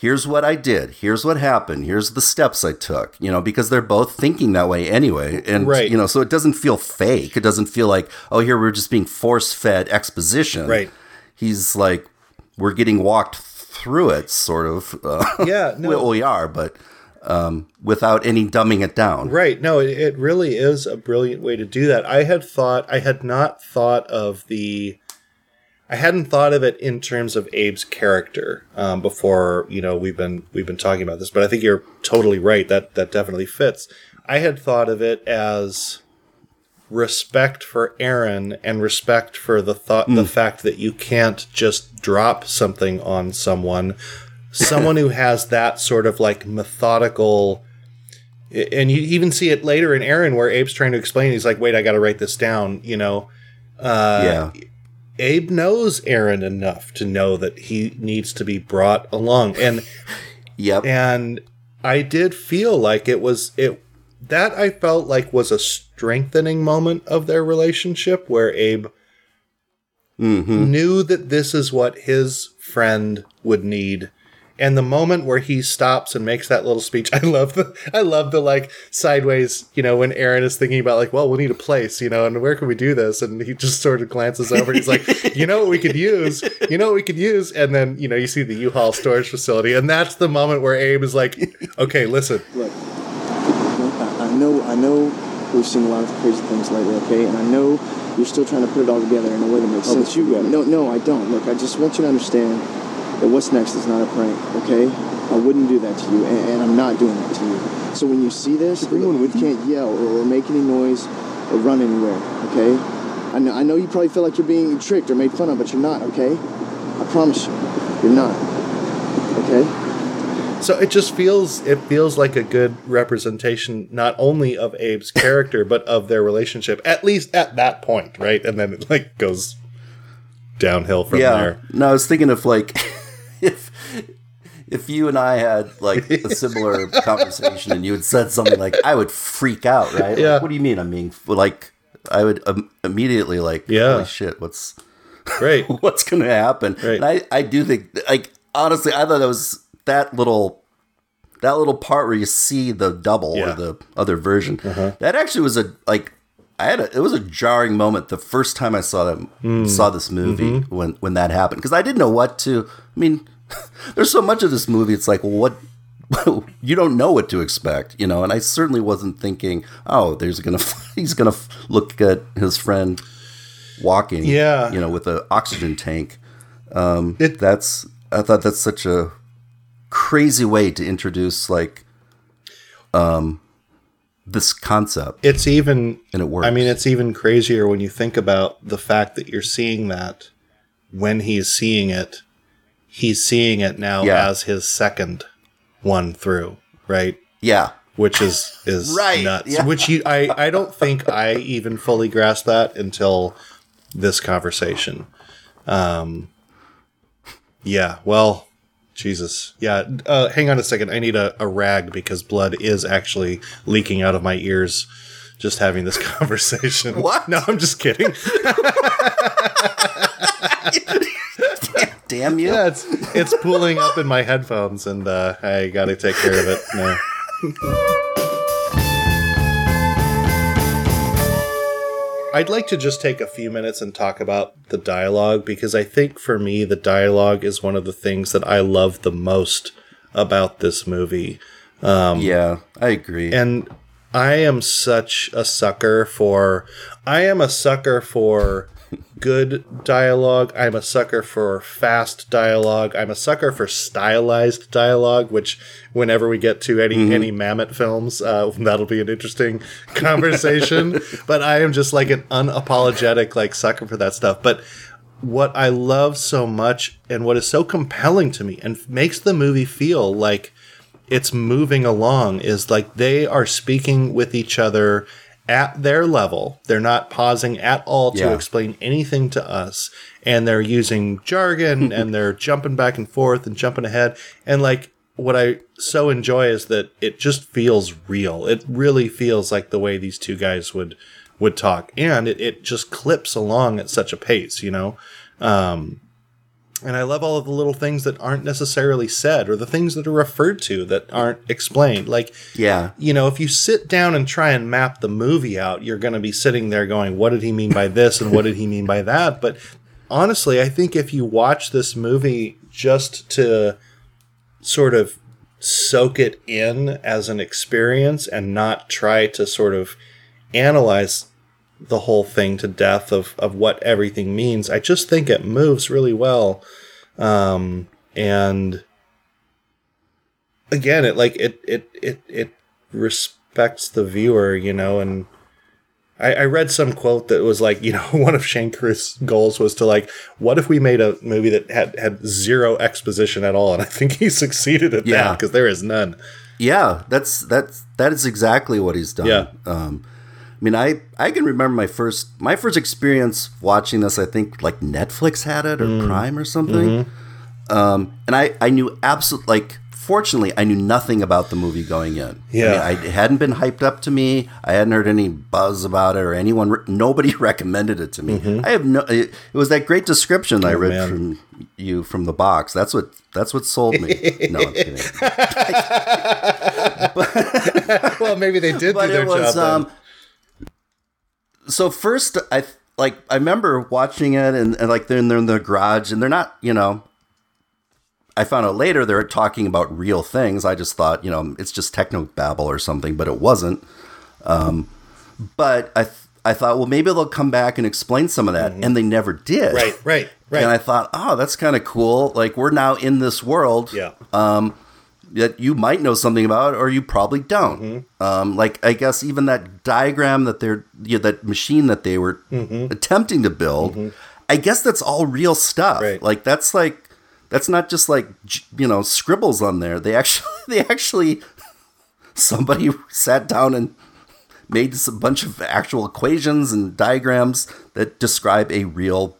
here's what I did, here's what happened, here's the steps I took, you know, because they're both thinking that way anyway. And, Right. you know, so it doesn't feel fake. It doesn't feel like, oh, here we're just being force fed exposition. Right. He's like, we're getting walked through it, sort of. Uh, Yeah, no. well, we are, but um, without any dumbing it down. Right. No, it, it really is a brilliant way to do that. I had thought, I had not thought of the, I hadn't thought of it in terms of Abe's character um, before. You know, we've been we've been talking about this, but I think you're totally right. That that definitely fits. I had thought of it as respect for Aaron and respect for the thought, the fact that you can't just drop something on someone, someone who has that sort of like methodical and you even see it later in Aaron where Abe's trying to explain. He's like, "Wait, I got to write this down." You know, uh, yeah. Abe knows Aaron enough to know that he needs to be brought along, and Yep. and I did feel like it was it that I felt like was a strengthening moment of their relationship where Abe hmm knew that this is what his friend would need. And the moment where he stops and makes that little speech, I love the I love the like sideways, you know, when Aaron is thinking about like, well, we'll need a place, you know, and where can we do this? And he just sort of glances over and he's like, you know what we could use? You know what we could use? And then, you know, you see the U-Haul storage facility, and that's the moment where Abe is like, okay, listen, Look, I, I know, I know we've seen a lot of crazy things lately, okay? And I know you're still trying to put it all together in a way that makes Oh, sense. but you got. No, no, I don't. Look, I just want you to understand that what's next is not a prank, okay? I wouldn't do that to you, and, and I'm not doing that to you. So when you see this, bring one with you can't yell or, or make any noise or run anywhere, okay? I know, I know you probably feel like you're being tricked or made fun of, but you're not, okay? I promise you, you're not, okay? So it just feels it feels like a good representation not only of Abe's character but of their relationship at least at that point, right? And then it like goes downhill from yeah. there. No, I was thinking of like if if you and I had like a similar conversation and you had said something like, I would freak out, right? Like, Yeah. what do you mean? I mean, like, I would um, immediately like, Yeah. holy shit, what's Right. what's going to happen? Right. And I I do think like honestly, I thought that was that little. That little part where you see the double Yeah. Uh-huh. or the other version, that actually was a like I had a, it was a jarring moment the first time I saw that Hmm. saw this movie Mm-hmm. when when that happened because I didn't know what to. I mean, there's so much of this movie. It's like what you don't know what to expect, you know. And I certainly wasn't thinking, oh, there's gonna he's gonna look at his friend walking, Yeah. you know, with an oxygen tank. Um, It- that's I thought that's such a crazy way to introduce like um this concept It's even and it works. I mean, it's even crazier when you think about the fact that you're seeing that when he's seeing it, he's seeing it now Yeah. as his second one through, right? yeah, Which is is Right, nuts. yeah. Which you I I don't think I even fully grasped that until this conversation. Um yeah, well, Jesus. Yeah, uh, hang on a second. I need a, a rag because blood is actually leaking out of my ears just having this conversation. What? No, I'm just kidding. damn you. yeah, it's it's pooling up in my headphones and uh, I got to take care of it. No. I'd like to just take a few minutes and talk about the dialogue because I think for me, the dialogue is one of the things that I love the most about this movie. yeah, I agree. And I am such a sucker for I am a sucker for good dialogue. I'm a sucker for fast dialogue. I'm a sucker for stylized dialogue, which whenever we get to any any Mamet films, uh, that'll be an interesting conversation. but I am just like an unapologetic like sucker for that stuff. But what I love so much and what is so compelling to me and makes the movie feel like it's moving along is like they are speaking with each other at their level. They're not pausing at all to Yeah. explain anything to us. And they're using jargon and they're jumping back and forth and jumping ahead. And like what I so enjoy is that it just feels real. It really feels like the way these two guys would would talk. And it, it just clips along at such a pace, you know? Um and I love all of the little things that aren't necessarily said or the things that are referred to that aren't explained. Like, yeah, you know, if you sit down and try and map the movie out, you're going to be sitting there going, what did he mean by this and what did he mean by that? But honestly, I think if you watch this movie just to sort of soak it in as an experience and not try to sort of analyze the whole thing to death of, of what everything means, I just think it moves really well. Um, and again, it like it it it it respects the viewer, you know, and I, I read some quote that was like, you know, one of Shane Carruth's goals was to like, what if we made a movie that had had zero exposition at all? And I think he succeeded at Yeah. that because there is none. yeah. That's that's that is exactly what he's done. Yeah. Um, I mean, I I can remember my first my first experience watching this. I think like Netflix had it or Mm. Prime or something. Mm-hmm. Um, and I I knew absolutely like. Fortunately, I knew nothing about the movie going in. Yeah. I mean, it hadn't been hyped up to me. I hadn't heard any buzz about it or anyone. Re- nobody recommended it to me. I have no. It, it was that great description I read Mm-hmm. Oh, man. from you from the box. That's what. That's what sold me. no, I'm kidding. well, maybe they did but it was um so first i like i remember watching it and, and like they're in, they're in the garage and they're not you know i found out later they're talking about real things. I just thought you know it's just techno babble or something but it wasn't. Um but i th- i thought well maybe they'll come back and explain some of that. And they never did. Right, right, right. and i thought oh that's kind of cool. Like we're now in this world. Yeah. That you might know something about or you probably don't. Mm-hmm. Um, like I guess even that diagram that they're you know, that machine that they were Mm-hmm. attempting to build, I guess that's all real stuff. Right. Like that's like That's not just like you know scribbles on there. They actually they actually somebody sat down and made a bunch of actual equations and diagrams that describe a real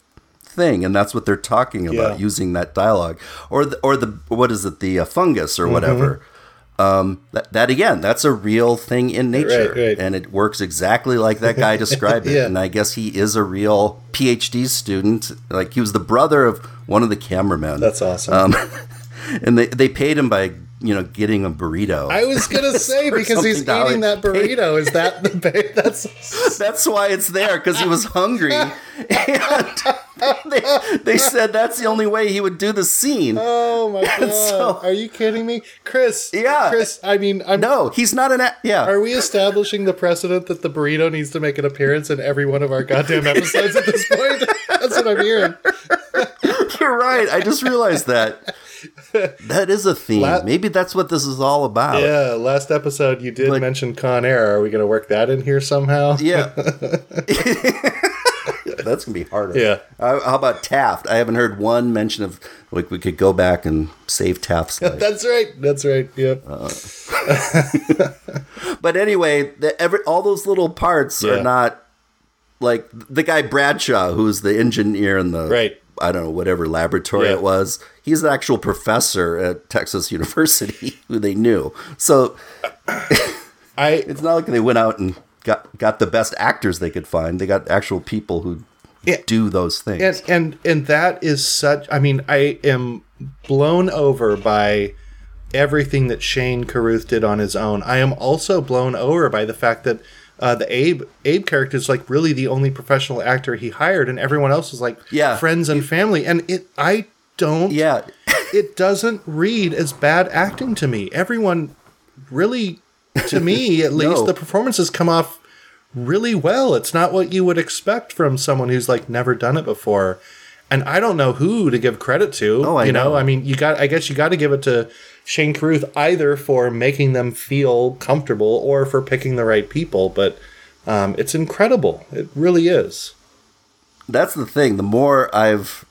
thing, and that's what they're talking about Yeah. using that dialogue, or the, or the what is it, the uh, fungus or Mm-hmm. whatever. Um, that, that again, that's a real thing in nature, Right, right. and it works exactly like that guy described it. Yeah. And I guess he is a real PhD student. Like he was the brother of one of the cameramen. That's awesome. Um, and they they paid him by you know getting a burrito. I was gonna say because he's eating that burrito. Is that the ba- that's That's why it's there because he was hungry, and they, they said that's the only way he would do the scene. oh my god? so- Are you kidding me, Chris? Yeah. Chris. I mean, I'm. No, he's not an. A- yeah, Are we establishing the precedent that the burrito needs to make an appearance in every one of our goddamn episodes at this point? That's what I'm hearing. You're right. I just realized that. That is a theme. La- Maybe that's what this is all about. Yeah, last episode you did Like- mention Con Air. Are we going to work that in here somehow? Yeah. That's gonna be harder. Yeah. Uh, how about Taft? I haven't heard one mention of like we could go back and save Taft's life. That's right. That's right. Yeah. But anyway, the, every all those little parts Yeah. are not like the guy Bradshaw, who's the engineer in the Right. I don't know whatever laboratory Yeah. it was. He's an actual professor at Texas University who they knew. So I it's not like they went out and got got the best actors they could find. They got actual people who Yeah. do those things. and and and that is such i mean i am blown over by everything that shane carruth did on his own i am also blown over by the fact that uh, the abe abe character is like really the only professional actor he hired and everyone else is like Yeah. friends and family and it i don't yeah, it doesn't read as bad acting to me everyone really to me at least No. the performances come off really well it's not what you would expect from someone who's like never done it before and i don't know who to give credit to Oh, I you know? know. i mean you got i guess you got to give it to shane carruth either for making them feel comfortable or for picking the right people but um, it's incredible it really is that's the thing. The more I've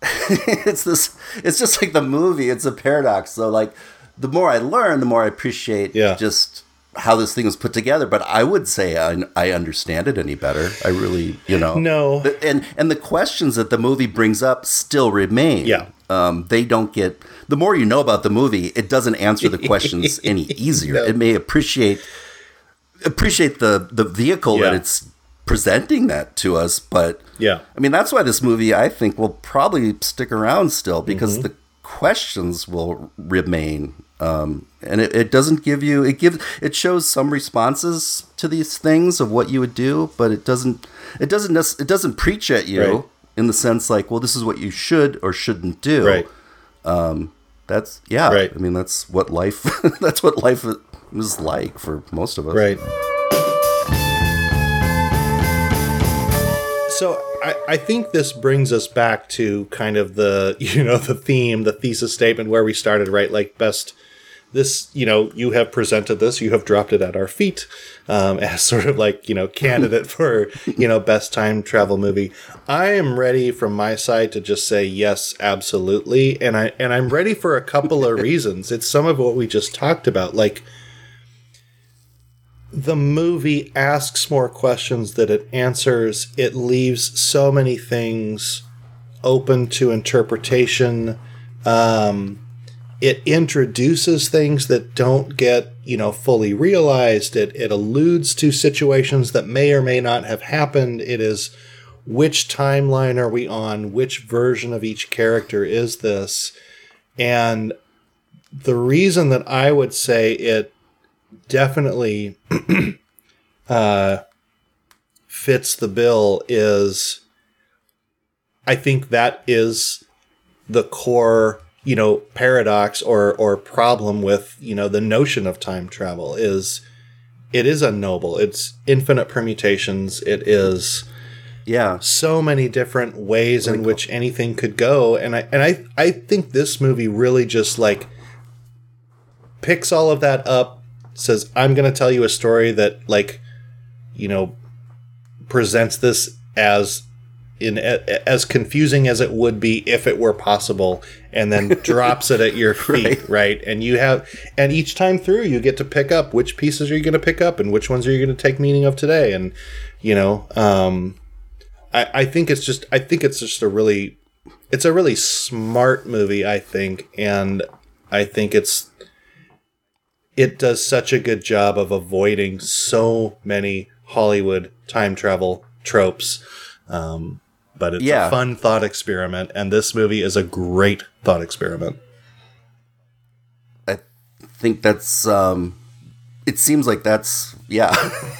it's this it's just like the movie, it's a paradox. So like the more I learn, the more I appreciate Yeah. just how this thing was put together, but I would say I, I understand it any better. I really, you know. No. And and the questions that the movie brings up still remain. Yeah. Um, they don't get the more you know about the movie, it doesn't answer the questions any easier. No. It may appreciate appreciate the the vehicle that it's presenting that to us, but yeah I mean, that's why this movie, I think, will probably stick around still because Mm-hmm. the questions will remain. Um, and it, it doesn't give you, it gives, it shows some responses to these things of what you would do, but it doesn't, it doesn't, it doesn't preach at you Right. In the sense like, well, this is what you should or shouldn't do. right Um, That's, yeah. Right. I mean, that's what life, that's what life is like for most of us. Right. So I, I think this brings us back to kind of the you know the theme, the thesis statement where we started, right? Like best this you know you have presented this, you have dropped it at our feet um, as sort of like you know candidate for you know best time travel movie. I am ready from my side to just say yes, absolutely, and I and I'm ready for a couple of reasons. It's some of what we just talked about, like the movie asks more questions that it answers. It leaves so many things open to interpretation. Um, it introduces things that don't get you know fully realized. It it alludes to situations that may or may not have happened. It is which timeline are we on? Which version of each character is this? And the reason that I would say it definitely uh, fits the bill is I think that is the core, you know, paradox or or problem with, you know, the notion of time travel is it is unknowable. It's infinite permutations. It is Yeah. so many different ways in which anything could go and I and I I think this movie really just like picks all of that up says I'm going to tell you a story that like you know presents this as in as confusing as it would be if it were possible and then drops it at your feet right. right. and you have and each time through you get to pick up which pieces are you going to pick up and which ones are you going to take meaning of today and you know um I, I think it's just i think it's just a really it's a really smart movie i think and i think it's it does such a good job of avoiding so many hollywood time travel tropes um, but it's yeah. a fun thought experiment, and this movie is a great thought experiment. I think that's. Um, it seems like that's yeah.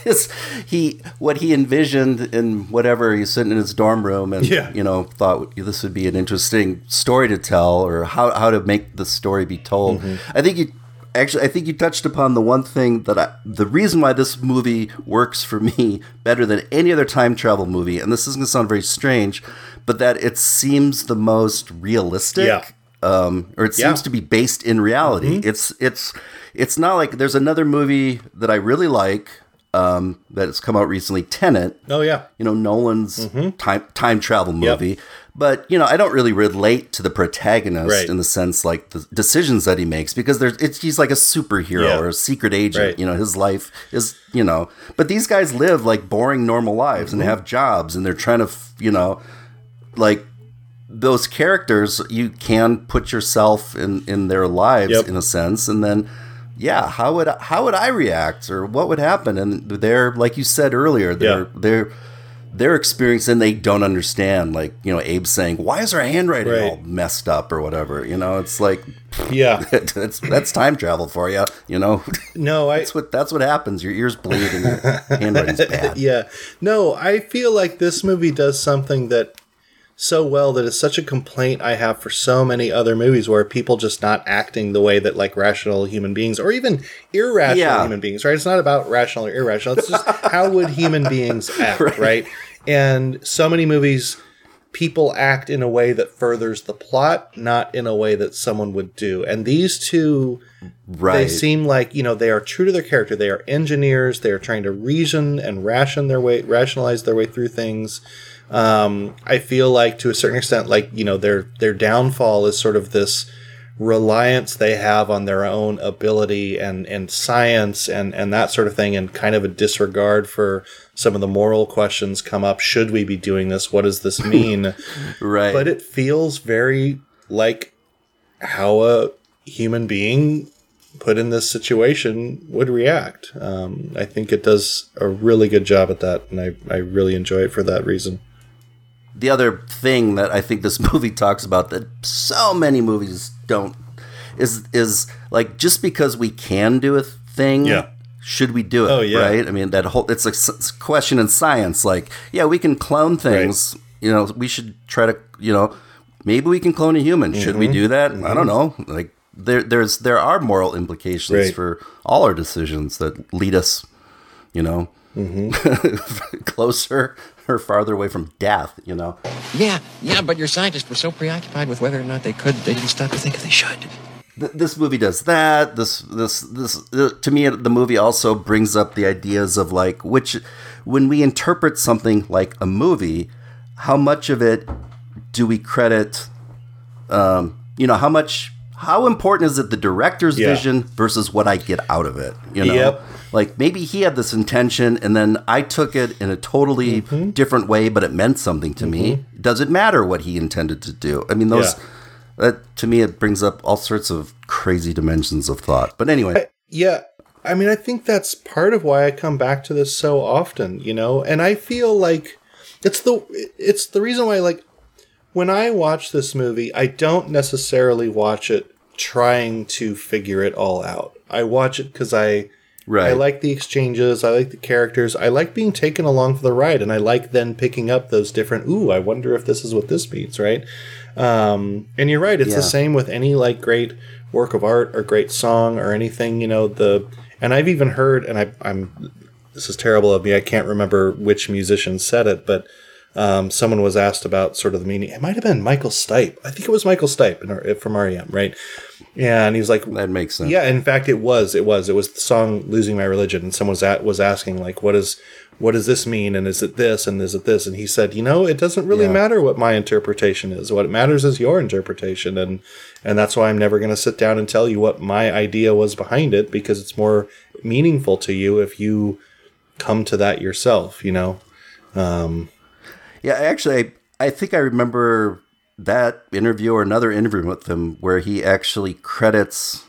he what he envisioned in whatever he's sitting in his dorm room and yeah. you know thought this would be an interesting story to tell or how how to make the story be told. Mm-hmm. I think he actually, I think you touched upon the one thing that I, the reason why this movie works for me better than any other time travel movie, and this is going to sound very strange, but that it seems the most realistic. Yeah. Um, or it seems yeah. to be based in reality. Mm-hmm. It's it's it's not like there's another movie that I really like um, that has come out recently, Tenet. Oh yeah, you know Nolan's mm-hmm. time time travel movie. Yep. But you know, I don't really relate to the protagonist right. in the sense like the decisions that he makes because there's it's he's like a superhero yeah. or a secret agent. Right. You know, his life is you know. But these guys live like boring normal lives mm-hmm. and have jobs and they're trying to you know like those characters you can put yourself in in their lives yep. in a sense and then yeah how would how would i react or what would happen and they're like you said earlier they're yeah. they're their experience and they don't understand. Like, you know, Abe saying, why is our handwriting right. all messed up or whatever? You know, it's like, yeah, that's, that's time travel for you, you know? No, I, that's what, that's what happens. Your ears bleed and your handwriting's bad. Yeah. No, I feel like this movie does something that so well that it's such a complaint I have for so many other movies where people just not acting the way that like rational human beings or even irrational yeah. human beings, right? It's not about rational or irrational. It's just how would human beings act, right. right? And so many movies, people act in a way that furthers the plot, not in a way that someone would do. And these two, right. they seem like you know they are true to their character. They are engineers. They are trying to reason and ration their way, rationalize their way through things. Um, I feel like to a certain extent, like you know, their their downfall is sort of this reliance they have on their own ability and, and science and, and that sort of thing, and kind of a disregard for some of the moral questions come up. Should we be doing this? What does this mean? right. But it feels very like how a human being put in this situation would react. Um, I think it does a really good job at that, and I, I really enjoy it for that reason. The other thing that I think this movie talks about that so many movies don't is is like just because we can do a thing yeah should we do it oh, yeah. right i mean that whole it's a question in science like yeah we can clone things right. you know we should try to you know maybe we can clone a human mm-hmm. should we mm-hmm. do that mm-hmm. i don't know like there there's there are moral implications right. for all our decisions that lead us you know mm-hmm. closer or farther away from death, you know? Yeah, yeah, but your scientists were so preoccupied with whether or not they could, they didn't stop to think if they should. this movie does that. This, this, this. Uh, to me, the movie also brings up the ideas of like which, when we interpret something like a movie, how much of it do we credit? Um, you know, how much how important is it the director's yeah. vision versus what I get out of it? You know, yep. like maybe he had this intention and then I took it in a totally mm-hmm. different way, but it meant something to mm-hmm. me. Does it matter what he intended to do? I mean, those yeah. that to me it brings up all sorts of crazy dimensions of thought. But anyway, I, yeah. I mean, I think that's part of why I come back to this so often, you know, and I feel like it's the it's the reason why like when I watch this movie, I don't necessarily watch it trying to figure it all out. I watch it because I right. I like the exchanges, I like the characters, I like being taken along for the ride, and I like then picking up those different. Ooh, I wonder if this is what this means, right? Um, and you're right; it's yeah. the same with any like great work of art or great song or anything. You know the and I've even heard, and I, I'm this is terrible of me. I can't remember which musician said it, but um, someone was asked about sort of the meaning. It might have been Michael Stipe. I think it was Michael Stipe from REM, right? And he was like, "That makes sense." Yeah, in fact, it was. It was. It was the song "Losing My Religion," and someone was at, was asking like, "What is what does this mean? And is it this? And is it this? And he said, you know, it doesn't really Yeah. matter what my interpretation is. What matters is your interpretation. And, and that's why I'm never going to sit down and tell you what my idea was behind it because it's more meaningful to you if you come to that yourself, you know? Um, Yeah, actually, I, I think I remember that interview or another interview with him where he actually credits.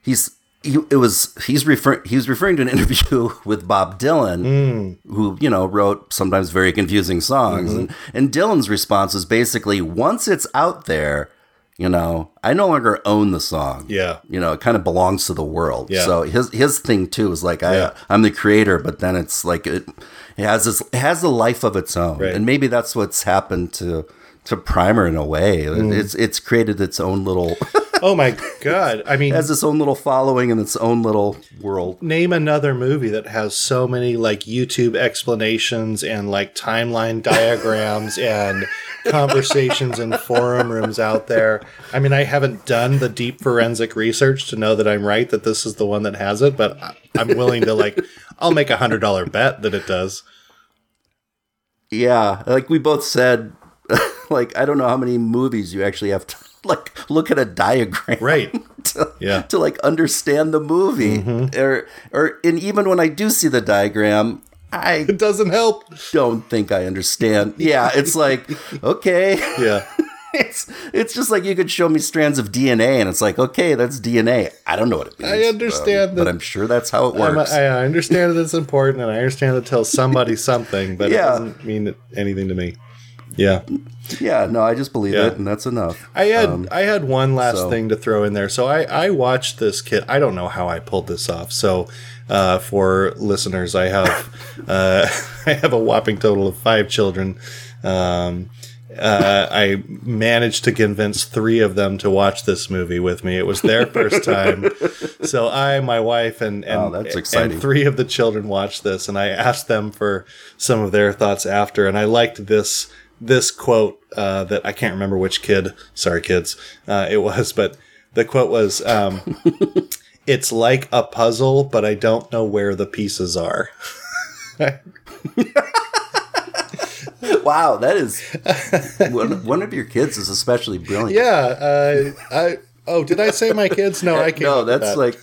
He's he it was he's referring he was referring to an interview with Bob Dylan, hmm. who you know wrote sometimes very confusing songs, mm-hmm. and and Dylan's response was basically once it's out there. You know, I no longer own the song. Yeah. you know, it kind of belongs to the world. Yeah. So his his thing too is like I Yeah. I'm the creator, but then it's like it, it has this it has a life of its own, Right. and maybe that's what's happened to to Primer in a way. Mm. It's it's created its own little oh my God. I mean, has its own little following and its own little world. name another movie that has so many like YouTube explanations and like timeline diagrams and conversations and forum rooms out there. I mean, I haven't done the deep forensic research to know that I'm right that this is the one that has it, but I- I'm willing to like, I'll make a hundred dollar bet that it does. Yeah, like we both said, like I don't know how many movies you actually have to like look at a diagram, Right. To, Yeah. to like understand the movie, Mm-hmm. or or and even when I do see the diagram, I It doesn't help. don't think I understand. Yeah, it's like okay. Yeah. it's it's just like you could show me strands of DNA, and it's like, okay, that's DNA. I don't know what it means. I understand um, that- but I'm sure that's how it works. I, I understand that it's important and I understand it tells somebody something, but Yeah. it doesn't mean anything to me. Yeah. yeah, no, I just believe Yeah. it, and that's enough. I had Um, I had one last so- thing to throw in there. So I I watched this kid. I don't know how I pulled this off. So uh, for listeners, I have uh, I have a whopping total of five children. Um, uh, I managed to convince three of them to watch this movie with me. It was their first time, so I, my wife, and and, Oh, and three of the children watched this, and I asked them for some of their thoughts after, and I liked this this quote uh, that I can't remember which kid. Sorry, kids, uh, it was, but the quote was, um, "It's like a puzzle, but I don't know where the pieces are." wow, that is one, one of your kids is especially brilliant. yeah, uh, I. Oh, did I say my kids? No, I can't. no, that's like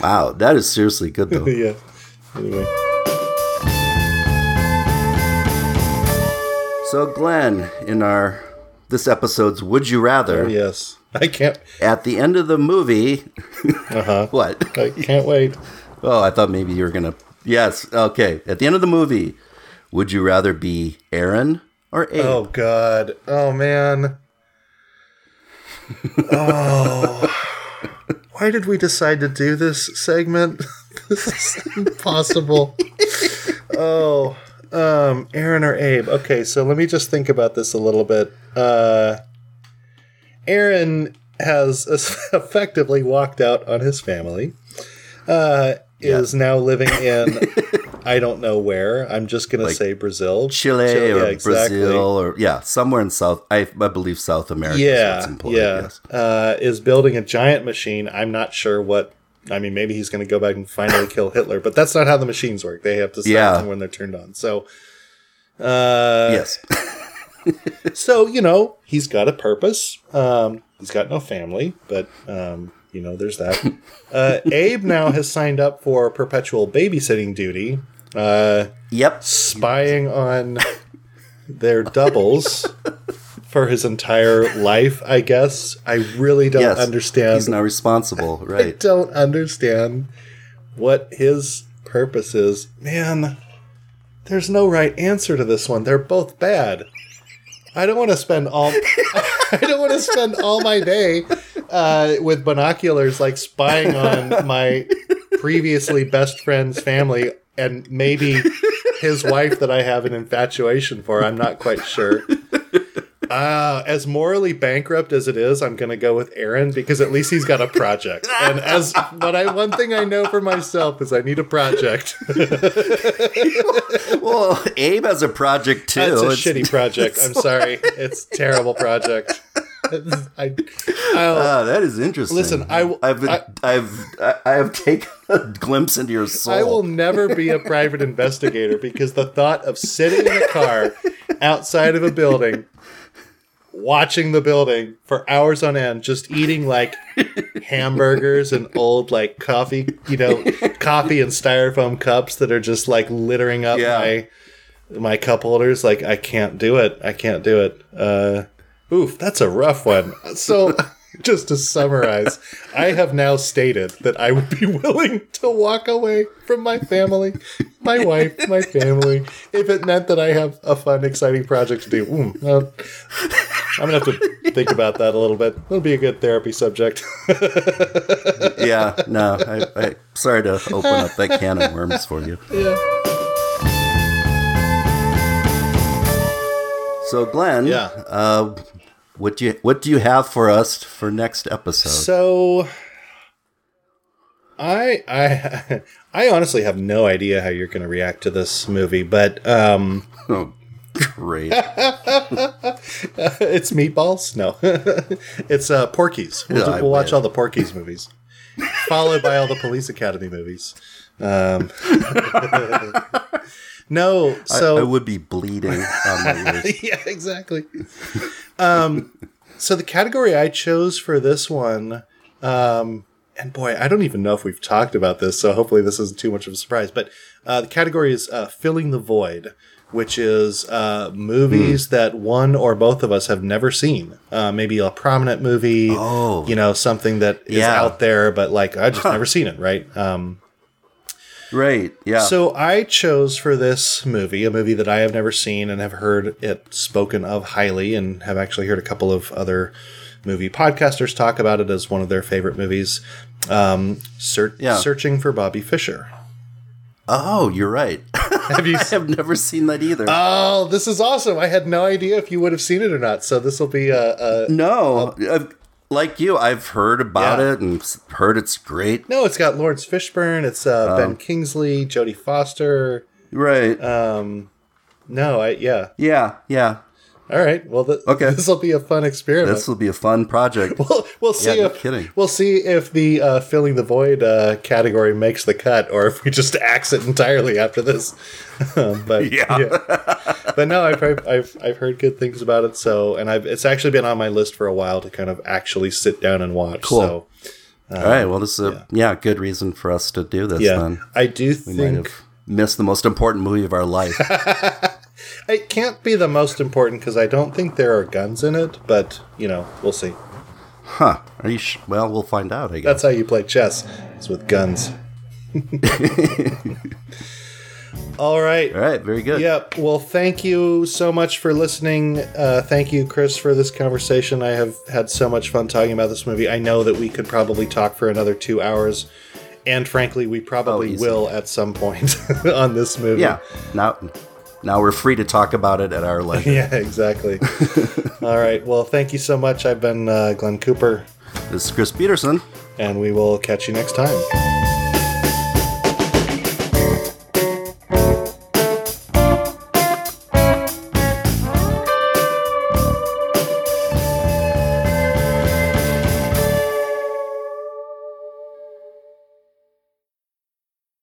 wow, that is seriously good though. yeah. Anyway. So, Glenn, in our this episode's "Would You Rather," Oh, yes, I can't. at the end of the movie, Uh huh. what? I can't wait. Oh, I thought maybe you were gonna. Yes, okay. At the end of the movie, would you rather be Aaron or Abe? Oh God. Oh man. Oh. Why did we decide to do this segment? this is impossible. oh. Um, Aaron or Abe. Okay, so let me just think about this a little bit. Uh Aaron has effectively walked out on his family. Uh is now living in I don't know where. I'm just gonna Like say Brazil. Chile Chile, or yeah, exactly. Brazil or yeah, somewhere in South. I, I believe South America. is yeah, what's employed, yeah, yes. uh, is building a giant machine. I'm not sure what. I mean, maybe he's going to go back and finally kill Hitler, but that's not how the machines work. They have to start Yeah. them when they're turned on. So, uh, yes. so you know, he's got a purpose. Um, he's got no family, but um, you know, there's that. Uh, Abe now has signed up for perpetual babysitting duty. Uh, Yep. spying on their doubles for his entire life, I guess. I really don't Yes. understand. He's now responsible, right? I don't understand what his purpose is. Man, there's no right answer to this one. They're both bad. I don't want to spend all I don't want to spend all my day uh, with binoculars like spying on my previously best friend's family and maybe his wife that I have an infatuation for. I'm not quite sure. Uh, as morally bankrupt as it is, I'm going to go with Aaron because at least he's got a project. And as what I one thing I know for myself is I need a project. well, Abe has a project too. It's a It's- shitty project. I'm sorry. It's a terrible project. I, Ah, that is interesting. Listen, I will- I've, I- I've, I have taken a glimpse into your soul. I will never be a private investigator because the thought of sitting in a car outside of a building, watching the building for hours on end, just eating like hamburgers and old like coffee, you know, coffee and styrofoam cups that are just like littering up Yeah. my my cup holders. Like I can't do it. I can't do it. Uh, oof, that's a rough one. So. Just to summarize, I have now stated that I would be willing to walk away from my family, my wife, my family, if it meant that I have a fun, exciting project to do. Mm, well, I'm gonna have to think about that a little bit. It'll be a good therapy subject. yeah, no, I, I, sorry to open up that can of worms for you. yeah. So, Glenn, Yeah. uh, what do you what do you have for us for next episode? So, I I I honestly have no idea how you're going to react to this movie, but um, oh, great! it's meatballs. No, it's uh, Porky's. We'll, Yeah, we'll watch all the Porky's movies, followed by all the Police Academy movies. Um, no, I- so I, would be bleeding on my ears. yeah, exactly. Um, so the category I chose for this one, um, and boy, I don't even know if we've talked about this, so hopefully this isn't too much of a surprise. But uh, the category is uh, filling the void, which is uh, movies that one or both of us have never seen. Uh, maybe a prominent movie, Oh. you know, something that is Yeah. out there, but like I just never seen it, right? Um, Right? Yeah. so I chose for this movie a movie that I have never seen and have heard it spoken of highly, and have actually heard a couple of other movie podcasters talk about it as one of their favorite movies. Um, Search Yeah. Searching for Bobby Fischer. Oh, you're right. Have you? I have never seen that either. oh, this is awesome! I had no idea if you would have seen it or not. So this will be a, a no, I've, like you, I've heard about Yeah. it and heard it's great. no. It's got Laurence Fishburne. It's uh, Ben Kingsley, Jodie Foster. Right? Um, no, I yeah. yeah, yeah. All right. Well, th- Okay. This will be a fun experiment. This will be a fun project. We'll, we'll see Yeah, no if kidding. we'll see if the uh, filling the void uh, category makes the cut, or if we just axe it entirely after this. Um, but Yeah. but no, I've, I've I've I've heard good things about it. So, and I've it's actually been on my list for a while to kind of actually sit down and watch. Cool. So, All right. Well, this is a yeah. good reason for us to do this. yeah, Then I do we might think have missed the most important movie of our life. it can't be the most important because I don't think there are guns in it. But you know, we'll see. huh? Are you? Sh- well, we'll find out. I guess. That's how you play chess. It's with guns. All right. All right. Very good. Yep. Well, thank you so much for listening. Uh, thank you, Chris, for this conversation. I have had so much fun talking about this movie. I know that we could probably talk for another two hours, and frankly, we probably Oh, will at some point on this movie. Yeah. Now, now we're free to talk about it at our leisure. Yeah, exactly. All right. Well, thank you so much. I've been uh, Glenn Cooper, This is Chris Peterson. and we will catch you next time.